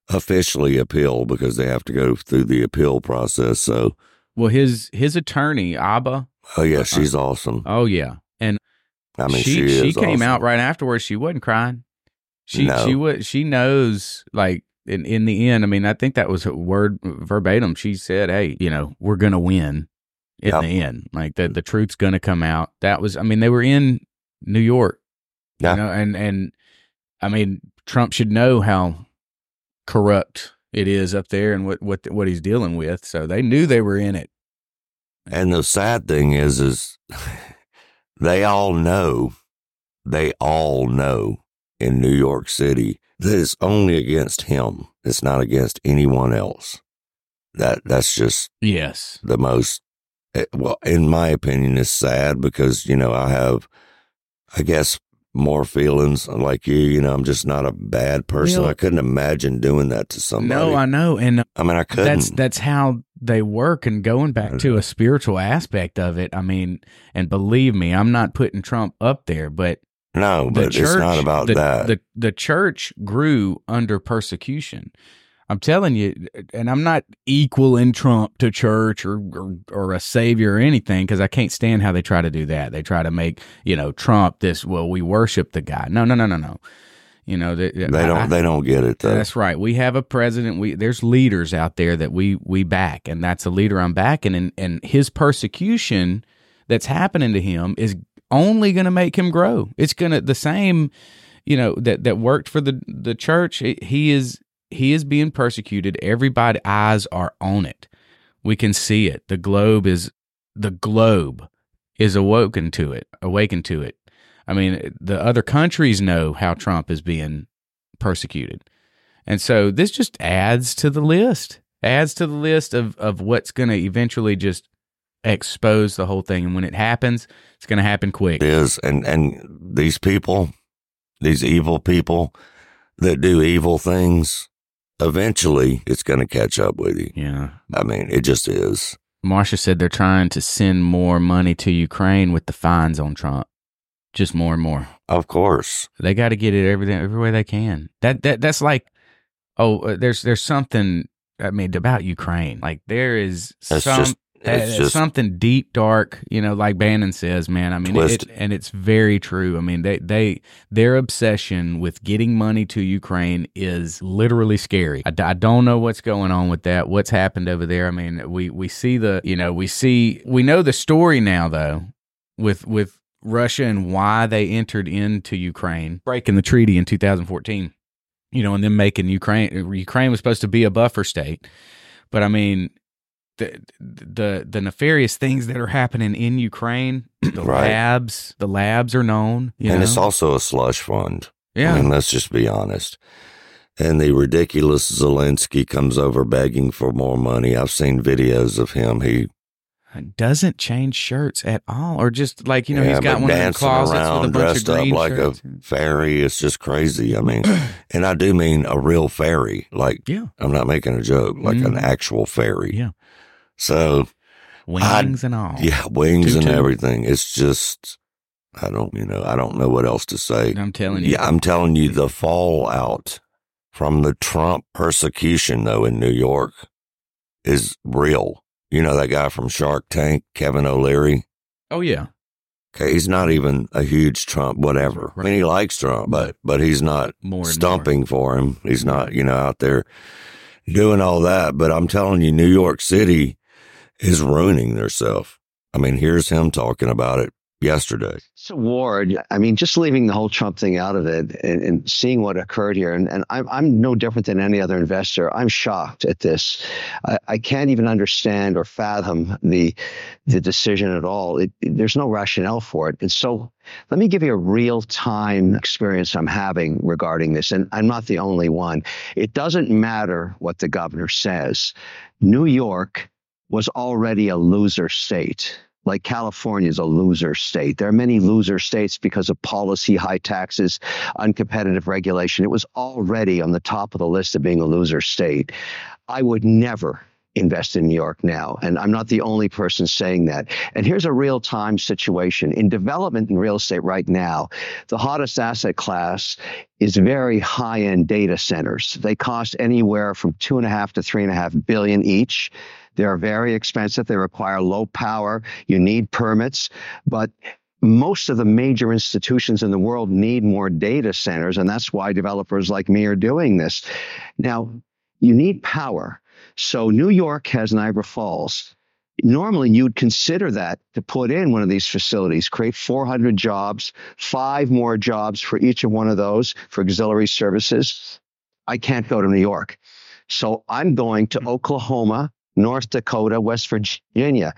officially appealed because they have to go through the appeal process. So, Well, his his attorney Habba. oh yeah, uh-huh. she's awesome. Oh yeah, and I mean, she she, she came awesome. out right afterwards. She wasn't crying. She No. she was she knows like in in the end. I mean, I think that was word verbatim. She said, "Hey, you know, we're gonna win in Yep. the end. Like the the truth's gonna come out." That was. I mean, they were in New York. Yeah. You know, and and I mean, Trump should know how corrupt it is up there and what what what he's dealing with. So they knew they were in it. And the sad thing is, is they all know, they all know in New York City that it's only against him. It's not against anyone else. That that's just Yes. the most. eh, Well, in my opinion, is sad because you know I have, I guess, more feelings like you. You know, I'm just not a bad person. I couldn't imagine doing that to somebody. No, I know, and uh, I mean, I couldn't. That's that's how they work. And going back to uh-huh. a spiritual aspect of it, I mean, and believe me, I'm not putting Trump up there, but no, but it's not about the, that. The the church grew under persecution. I'm telling you, and I'm not equaling Trump to church or or, or a savior or anything because I can't stand how they try to do that. They try to make you know Trump this. Well, we worship the guy. No, no, no, no, no. You know they, they don't. they don't get it though. that's right. We have a president. We there's leaders out there that we we back, and that's a leader I'm backing. And and his persecution that's happening to him is only going to make him grow. It's gonna the same, you know that that worked for the the church. He is he is being persecuted. Everybody eyes are on it. We can see it. The globe is the globe is awoken to it, awakened to it. I mean, the other countries know how Trump is being persecuted. And so this just adds to the list, adds to the list of, of what's going to eventually just expose the whole thing. And when it happens, it's going to happen quick. It is, and and these people, these evil people that do evil things, eventually it's going to catch up with you. Yeah. I mean, it just is. Marsha said they're trying to send more money to Ukraine with the fines on Trump. Just more and more. Of course. They got to get it every every way they can. That that that's like oh, uh, there's there's something I mean about Ukraine. Like there is It's some just- it's just- something deep dark, you know, like Bannon says, man. I mean, it, and it's very true. I mean, they they their obsession with getting money to Ukraine is literally scary. I don't know what's going on with that. What's happened over there? I mean, we we see the you know we see we know the story now though with with Russia and why they entered into Ukraine, breaking the treaty in 2014. You know, and then making Ukraine Ukraine was supposed to be a buffer state, but I mean, the the the nefarious things that are happening in Ukraine, the Right. labs, the labs are known. You and know? it's also a slush fund. Yeah. I mean, let's just be honest. And the ridiculous Zelensky comes over begging for more money. I've seen videos of him. He doesn't change shirts at all, or just like you know he's got one dancing closets around, with a bunch of dressed up like shirts. a fairy. It's just crazy. I mean, and I do mean a real fairy. Like, Yeah. I'm not making a joke. Like an Mhm. actual fairy. Yeah. So Wings I- and all. Yeah, wings and everything. It's just, I don't, you know, I don't know what else to say. I'm telling you. Yeah, I'm telling you, the fallout from the Trump persecution, though, in New York is real. You know, that guy from Shark Tank, Kevin O'Leary. Oh yeah. Okay, he's not even a huge Trump, whatever. I mean, he likes Trump, but but he's not More stumping for him. He's not, you know, out there doing all that. But I'm telling you, New York City is ruining themselves. I mean, here's him talking about it yesterday. So Ward, I mean, just leaving the whole Trump thing out of it and, and seeing what occurred here, and, and I'm, I'm no different than any other investor. I'm shocked at this. I, I can't even understand or fathom the the decision at all. It, there's no rationale for it. And so let me give you a real time experience I'm having regarding this. And I'm not the only one. It doesn't matter what the governor says. New York was already a loser state. Like California is a loser state. There are many loser states because of policy, high taxes, uncompetitive regulation. It was already on the top of the list of being a loser state. I would never invest in New York now. And I'm not the only person saying that. And here's a real time situation. In development in real estate right now, the hottest asset class is very high end data centers. They cost anywhere from two and a half to three and a half billion each. They're very expensive. They require low power. You need permits, but most of the major institutions in the world need more data centers, and that's why developers like me are doing this. Now, you need power. So New York has Niagara Falls. Normally, you'd consider that to put in one of these facilities, create 400 jobs, five more jobs for each of one of those for auxiliary services. I can't go to New York. So I'm going to hmm. Oklahoma, North Dakota, West Virginia.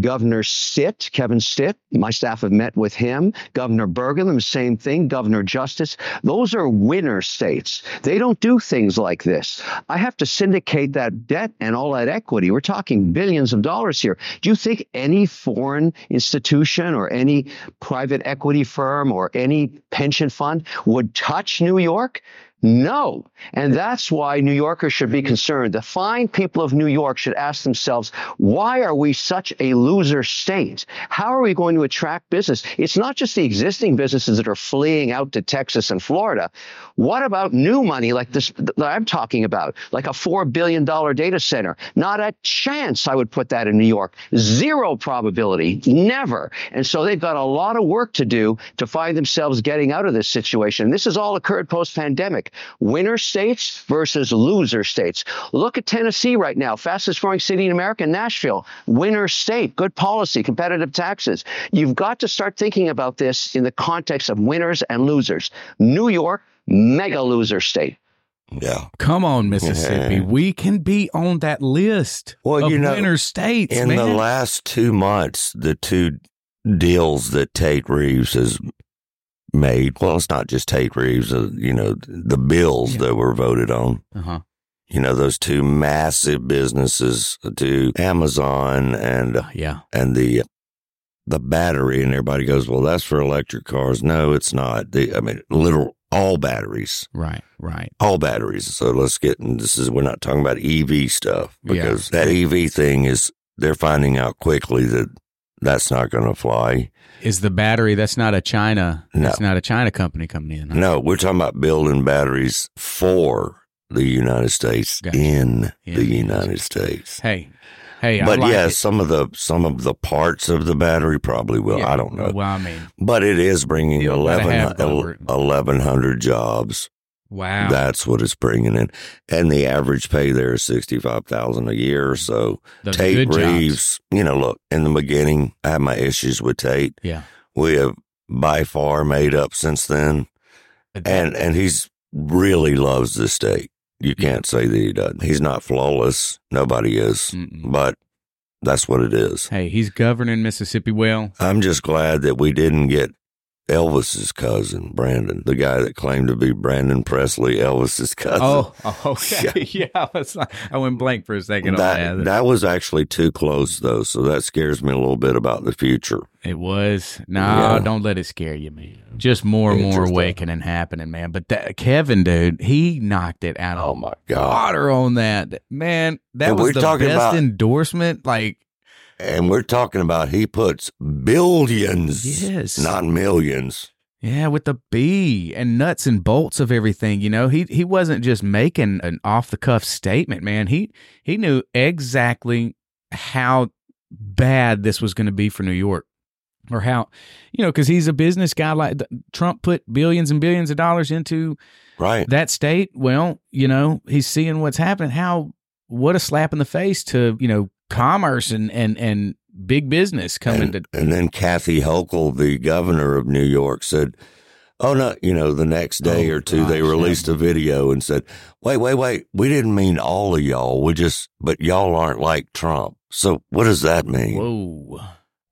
Governor Stitt, Kevin Stitt, my staff have met with him. Governor Burgum, same thing. Governor Justice. Those are winner states. They don't do things like this. I have to syndicate that debt and all that equity. We're talking billions of dollars here. Do you think any foreign institution or any private equity firm or any pension fund would touch New York? No. And that's why New Yorkers should be concerned. The fine people of New York should ask themselves, why are we such a loser state? How are we going to attract business? It's not just the existing businesses that are fleeing out to Texas and Florida. What about new money like this that I'm talking about, like a $4 billion data center? Not a chance I would put that in New York. Zero probability. Never. And so they've got a lot of work to do to find themselves getting out of this situation. This has all occurred post pandemic. Winner states versus loser states. Look at Tennessee right now, fastest growing city in America, Nashville. Winner state, good policy, competitive taxes. You've got to start thinking about this in the context of winners and losers. New York, mega loser state. Yeah. Come on, Mississippi. Yeah. We can be on that list Well, of you know, winner states, In man. the last two months, the two deals that Tate Reeves has made, well, it's not just Tate Reeves, uh, you know, the bills that were voted on. uh-huh. You know, those two massive businesses to Amazon and Yeah. and the the battery and everybody goes, "Well, that's for electric cars." No, it's not. The, I mean, literal all batteries. Right, right. All batteries. So let's get and this is we're not talking about EV stuff Yeah. because that EV thing is they're finding out quickly that that's not going to fly. Is the battery that's not a China No. that's not a China company coming in. huh? No, we're talking about building batteries for the United States Gotcha. in In the United States. Hey. Hey, I but like yeah, it. some of the some of the parts of the battery probably will. Yeah, I don't know. Well, I mean, But it is bringing You 11, 1,100 jobs. Wow. That's what it's bringing in. And the average pay there is 65000 a year. Mm-hmm. So Those Tate good jobs. Reeves, you know, look, in the beginning, I had my issues with Tate. Yeah. We have by far made up since then. And, and he's really loves the state. You can't say that he doesn't. He's not flawless. Nobody is. But that's what it is. Hey, he's governing Mississippi well. I'm just glad that we didn't get Elvis's cousin, Brandon, the guy that claimed to be Brandon Presley, Elvis's cousin. Oh, okay. yeah, I, was like, I went blank for a second on that, that. that was actually too close, though. So that scares me a little bit about the future. It was. No, Yeah. don't let it scare you, man. Just more and more awakening happening, man. But that, Kevin, dude, he knocked it out of Oh, my God. water on that. Man, that And was the talking best about- endorsement. Like, And we're talking about he puts billions, Yes. not millions. yeah, with the B and nuts and bolts of everything, you know, he he wasn't just making an off the cuff statement, man. He he knew exactly how bad this was going to be for New York. Or how, you know, because he's a business guy. Like Trump put billions and billions of dollars into Right. that state, well, you know, he's seeing what's happening. How what a slap in the face to, you know, commerce and and and big business coming And, to and then Kathy Hochul, the governor of New York, said, Oh, no, you know, the next day Oh, or two, they gosh, released a video and said, Wait, wait, wait. We didn't mean all of y'all. We just, but y'all aren't like Trump. So what does that mean? Whoa.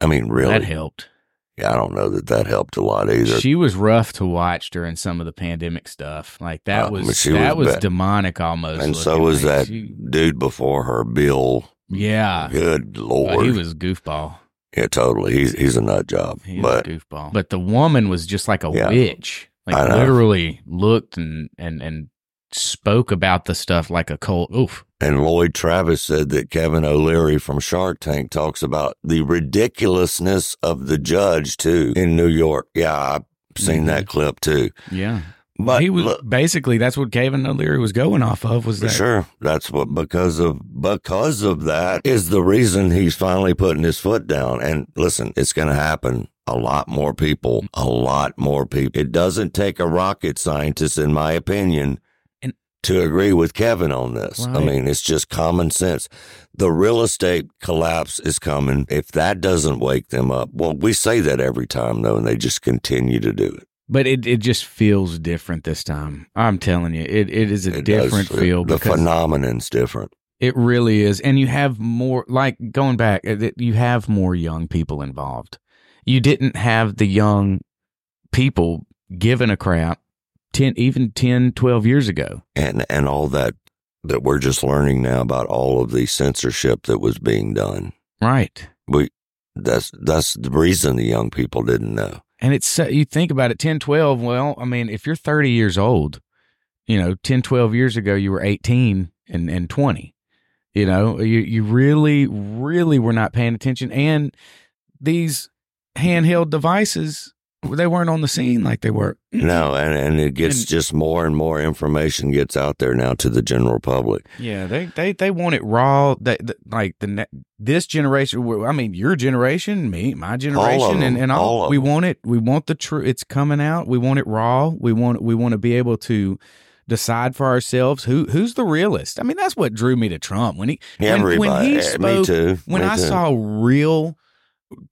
I mean, really? That helped. Yeah, I don't know that that helped a lot either. She was rough to watch during some of the pandemic stuff. Like that Uh, was she that was was demonic almost. and so was Like, that she- dude before her, Bill. Yeah. Good lord. He was goofball. Yeah, totally. He's he's a nut job. He but goofball. But the woman was just like a Yeah. witch. Like literally looked and and and spoke about the stuff like a cold. Oof. And Lloyd Travis said that Kevin O'Leary from Shark Tank talks about the ridiculousness of the judge too in New York. Yeah, I've seen that mm-hmm. clip too. Yeah. But he was look- basically that's what Kevin O'Leary was going off of was that Sure, that's what because of because of that is the reason he's finally putting his foot down. And listen, it's going to happen. A lot more people, a lot more people. It doesn't take a rocket scientist, in my opinion, to agree with Kevin on this. I mean, it's just common sense. The real estate collapse is coming. If that doesn't wake them up, well, we say that every time though, and they just continue to do it. But it, it just feels different this time. I'm telling you, it, it is a It does different feel- feel The phenomenon's different. it really is. And you have more, like going back, uh, you have more young people involved. You didn't have the young people giving a crap 10, even 10, 12 years ago. and and all that that we're just learning now about all of the censorship that was being done. Right. We that's that's the reason the young people didn't know. And it's, you think about it, 10, 12, well, I mean, if you're 30 years old, you know, 10, 12 years ago, you were 18 and, and 20. You know, you, you really, really were not paying attention. And these handheld devices, they weren't on the scene like they were. No, and and it gets And- just more and more information gets out there now to the general public. Yeah, they they they want it raw. They, the like the this generation. I mean, your generation, me, my generation, and them, and all. all of we want it. We want the truth. It's coming out. We want it raw. We want we want to be able to decide for ourselves who who's the realist. I mean, that's what drew me to Trump when he when, when he Eh, spoke. me too. When Me I too. saw real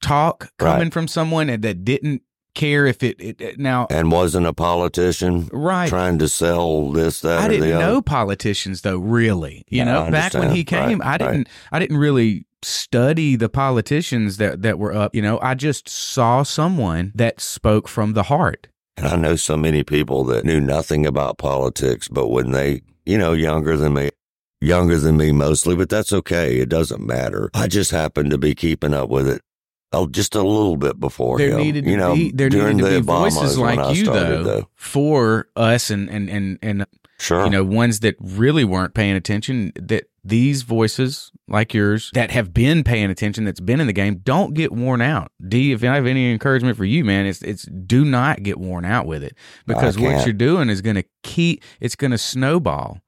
talk coming Right. from someone that didn't care if it, it, it now. and wasn't a politician Right. trying to sell this that I or didn't the know other. politicians though, really. You Yeah, know, back when he came, Right, I didn't I didn't really study the politicians that that were up, you know. I just saw someone that spoke from the heart. And I know so many people that knew nothing about politics, but when they, you know, younger than me, younger than me mostly, but that's okay. It doesn't matter. I just happened to be keeping up with it oh, just a little bit before There him. needed to you know, be there needed to the be Obamas voices like you started, though, for us and and and and Sure. you know ones that really weren't paying attention that these voices like yours that have been paying attention that's been in the game don't get worn out d if i have any encouragement for you man it's it's do not get worn out with it because what you're doing is going to keep it's going to snowball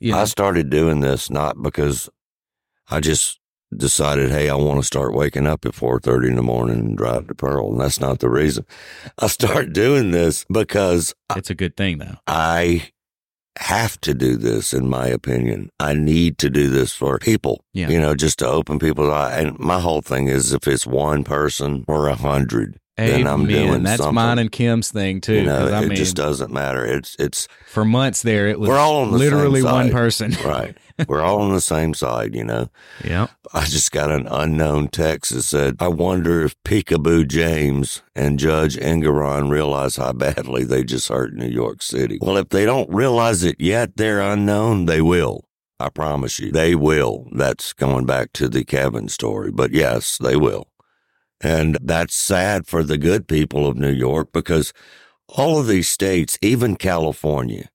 you know? I started doing this not because I just decided, hey, I want to start waking up at four thirty in the morning and drive to Pearl, and that's not the reason. I start doing this because it's a good thing though. I have to do this, in my opinion. I need to do this for people. Yeah. You know, just to open people's eyes. And my whole thing is if it's one person or a hundred, then I'm Amen. doing that's something. mine and kim's thing too 'cause, I it mean, just doesn't matter. It's it's for months there it was we're all on the literally one person right? We're all on the same side, you know. yeah I just got an unknown text that said, "I wonder if Peekaboo James and Judge Engoron realize how badly they just hurt New York City." Well, if they don't realize it yet, they're unknown. They will. I promise you, they will. That's going back to the cabin story, but yes, they will. And that's sad for the good people of New York because all of these states, even California.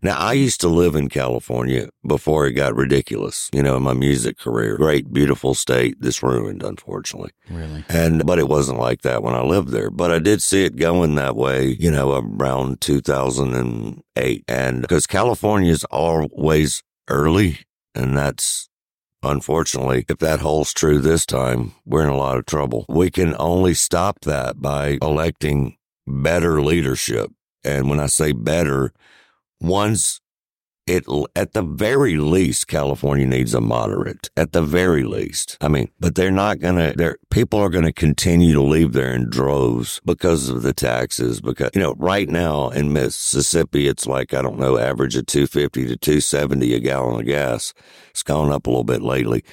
Now, I used to live in California before it got ridiculous, you know, in my music career. Great, beautiful state that's ruined, unfortunately. really And, but it wasn't like that when I lived there. But I did see it going that way, you know, around 2008. And because California is always early, and that's unfortunately, if that holds true this time, we're in a lot of trouble. We can only stop that by electing better leadership. And when I say better, one's it at the very least California needs a moderate at the very least. I mean, but they're not to they're people are to continue to leave there in droves because of the taxes because you know, right now in Mississippi it's like I don't know average of 250 to 270 a gallon of gas. It's gone up a little bit lately.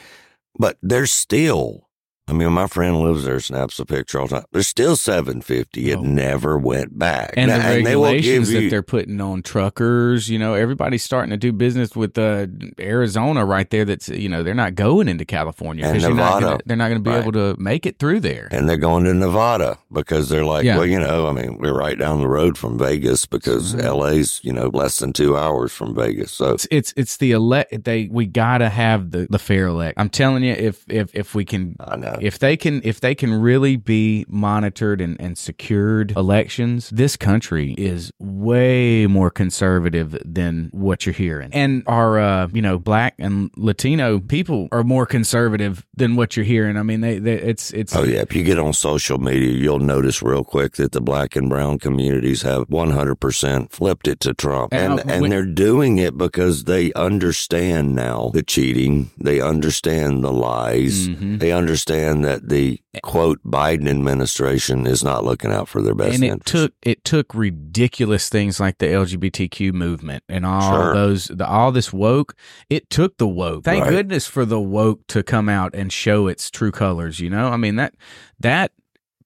But there's still I mean, my friend lives there, snaps a picture all the time. There's still 750. It never went back. and Now, the they will regulations give that they're putting on truckers, you know, everybody's starting to do business with uh, Arizona right there. That's you know they're not going into California because Nevada. they're not going to be Right. able to make it through there. and they're going to Nevada because they're like, Yeah. well, you know, I mean, we're right down the road from Vegas because LA's, you know, less than two hours from Vegas. So It's it's it's the elect. They we gotta have the the fair elect. I'm telling you, if if if we can, I know. If they can if they can really be monitored and and secured elections, this country is way more conservative than what you're hearing. And our uh you know black and Latino people are more conservative than what you're hearing. I mean, they, they it's it's Oh yeah, if you get on social media, you'll notice real quick that the black and brown communities have 100% flipped it to Trump. And, And and, they're doing it because they understand now the cheating, they understand the lies. Mhm. They understand that the quote Biden administration is not looking out for their best and it interest. took it took ridiculous things like the LGBTQ movement and all Sure. those the, all this woke. It took the woke. Thank Right. goodness for the woke to come out and show its true colors. You know, I mean that that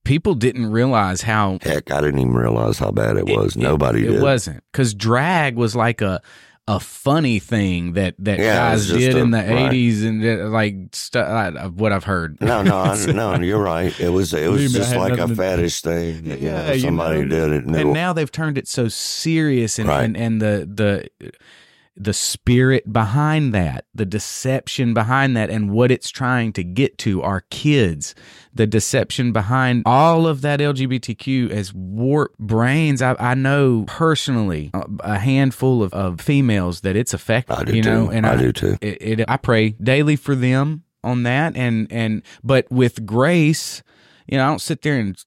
people didn't realize how Heck, I didn't even realize how bad it was. Nobody it did. wasn't because drag was like a a funny thing that that Yeah, it guys did a- in the right. eighties and like stuff. What I've heard. No, no, I, no. You're right. It was it was Believe me, I just like a nothing to- fetish thing. that, you know, Yeah, you somebody know. did it. And, and it- now they've turned it so serious and, Right. and and the the the spirit behind that the deception behind that and what it's trying to get to our kids the deception behind all of that lgbtq as warped brains i, I know personally a, a handful of, of females that it's affected I do you know too. and I do too. it, it, i pray daily for them on that and and but with grace you know i don't sit there and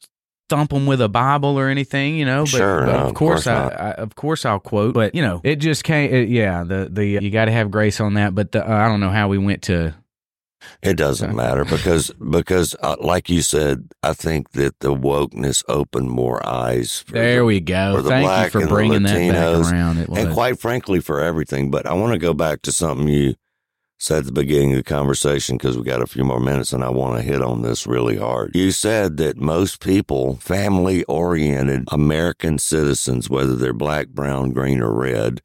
thump them with a Bible or anything, you know. But, Sure, but no, of of course, course I. I, of course, I'll quote. But you know, it just can't. It, yeah, the the you got to have grace on that. But the, uh, I don't know how we went to. It doesn't matter because because uh, like you said, I think that the wokeness opened more eyes. For There the, we go. Thank you for bringing that back around. It and quite frankly, for everything. But I want to go back to something you said at the beginning of the conversation because we got a few more minutes, and I want to hit on this really hard. You said that most people, family oriented American citizens, whether they're black, brown, green, or red,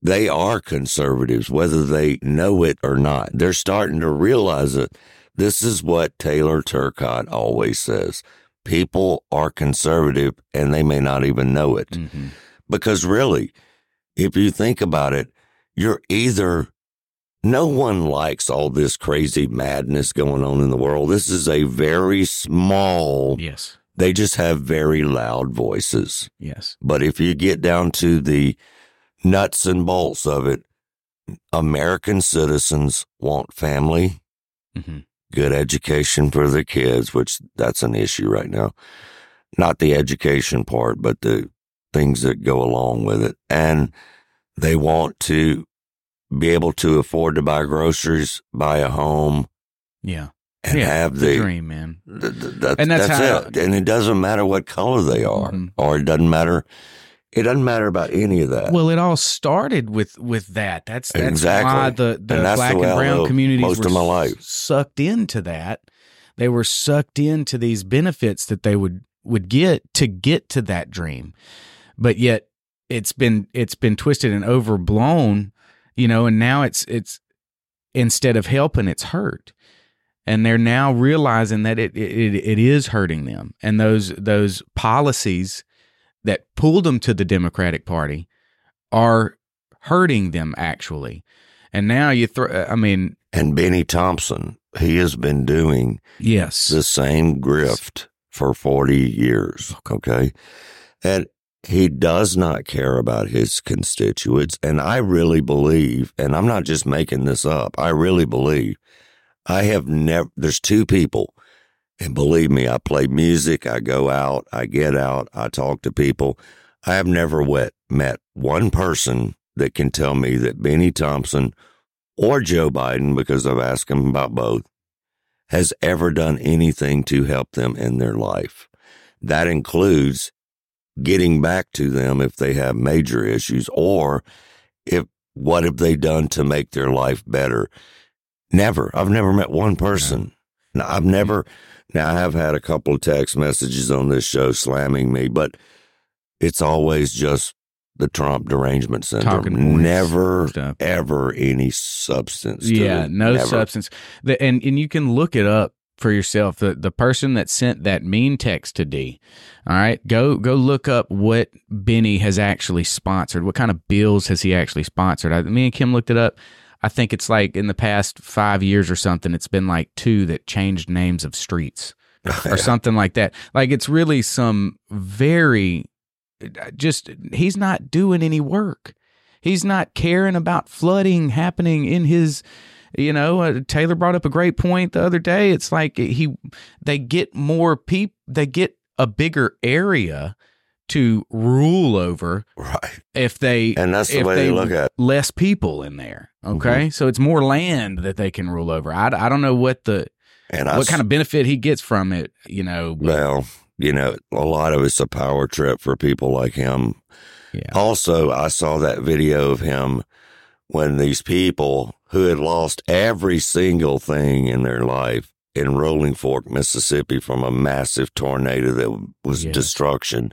they are conservatives, whether they know it or not. They're starting to realize it. This is what Taylor Turcott always says. People are conservative and they may not even know it. Mm-hmm. Because really, if you think about it, you're either no one likes all this crazy madness going on in the world. This is a very small, Yes. they just have very loud voices. Yes. But if you get down to the nuts and bolts of it, American citizens want family, Mhm. good education for their kids, which that's an issue right now. Not the education part, but the things that go along with it. And they want to be able to afford to buy groceries, buy a home, Yeah. and Yeah, have the the, dream, man. th- th- that- And that's that's, how- it. And it doesn't matter what color they are, Mhm. or it doesn't matter. It doesn't matter about any of that. Well, it all started with with that. That's that's Exactly. why the the And black the and brown communities most were of my life. sucked into that. They were sucked into these benefits that they would would get to get to that dream, but yet it's been it's been twisted and overblown, you know. And now it's it's instead of helping, it's hurt. And they're now realizing that it, it it is hurting them, and those those policies that pulled them to the Democratic Party are hurting them actually. And now you throw, uh, I mean, and Bennie Thompson, he has been doing yes the same grift for 40 years. Okay. And he does not care about his constituents. And I really believe, and I'm not just making this up, I really believe I have never, there's two people. And believe me, I play music, I go out, I get out, I talk to people. I have never wet, met one person that can tell me that Bennie Thompson or Joe Biden, because I've asked him about both, has ever done anything to help them in their life. That includes getting back to them if they have major issues or if what have they done to make their life better? Never. I've never met one person. Now, I've never, now I have had a couple of text messages on this show slamming me, but it's always just the Trump derangement syndrome. Talking Never, ever any substance. to yeah, no Never. substance. The, and and you can look it up for yourself. The the person that sent that mean text to D. All right, go go look up what Bennie has actually sponsored. What kind of bills has he actually sponsored? I, me and Kim looked it up. I think it's like in the past five years or something. It's been like two that changed names of streets or something like that. Like it's really some very just he's not doing any work. He's not caring about flooding happening in his you know, uh, Taylor brought up a great point the other day. It's like he they get more people they get a bigger area to rule over right if they And that's the way they look at it. less people in there okay so it's more land that they can rule over i, I don't know what the And what s- kind of benefit he gets from it you know but- Well, you know, a lot of it's a power trip for people like him. Yeah. Also, I saw that video of him when these people who had lost every single thing in their life in Rolling Fork, Mississippi from a massive tornado that was Yes. destruction.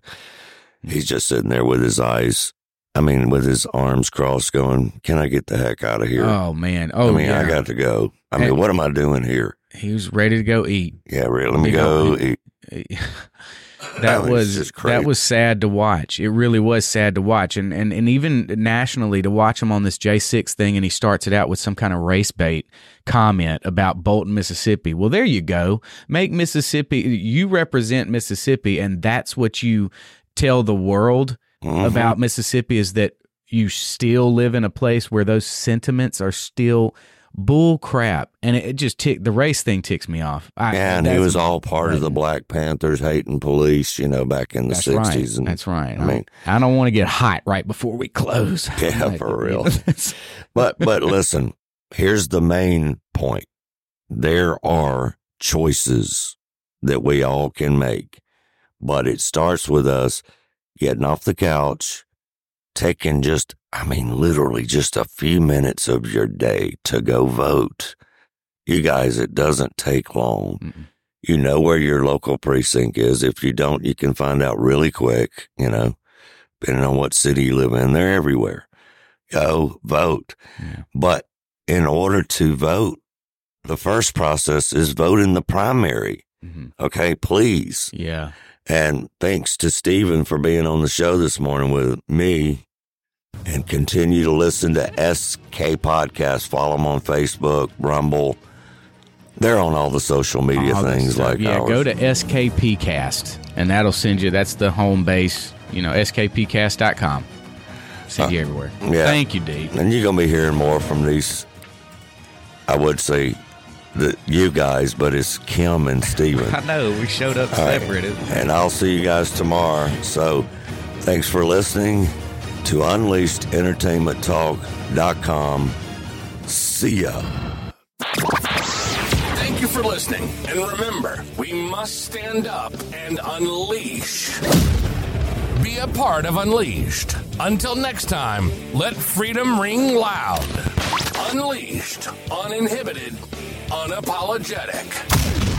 Mm-hmm. He's just sitting there with his eyes, I mean, with his arms crossed going, Can I get the heck out of here? oh man oh I mean, yeah. I got to go. I mean, what am I doing here? he was ready to go eat Yeah, really, let me go know, eat. that was that was sad to watch. It really was sad to watch, and and and even nationally to watch him on this J six thing, and he starts it out with some kind of race bait comment about Bolton, Mississippi. Well, there you go. Make Mississippi. You represent Mississippi, and that's what you tell the world Mhm. about Mississippi is that you still live in a place where those sentiments are still bull crap, and it, it just tick the race thing ticks me off. I, and he was all part of the Black Panthers hating police, you know, back in the That's 60s. right. And That's right. I mean, I don't want to get hot right before we close. yeah, Like, for real. but but listen, here's the main point. There are choices that we all can make, but it starts with us getting off the couch, taking just, I mean, literally just a few minutes of your day to go vote. You guys, it doesn't take long. You know where your local precinct is. If you don't, you can find out really quick, you know, depending on what city you live in. They're everywhere. Go vote. But in order to vote, the first process is vote in the primary. Mm-hmm. Okay, please. Yeah. And thanks to Steven for being on the show this morning with me. And continue to listen to SK Podcast. Follow them on Facebook, Rumble. They're on all the social media all things like yeah, ours. go to SKPcast, and that'll send you. That's the home base. You know, skpcast.com. Send you everywhere. Uh, Yeah. Thank you, D. And you're going to be hearing more from these, I would say, the, you guys, but it's Kim and Steven. I know we showed up All right. separate. And I'll see you guys tomorrow. So thanks for listening to UnleashedEntertainmentTalk.com. See ya. Thank you for listening. And remember, we must stand up and unleash. Be a part of Unleashed. Until next time, let freedom ring loud. Unleashed, uninhibited, unapologetic.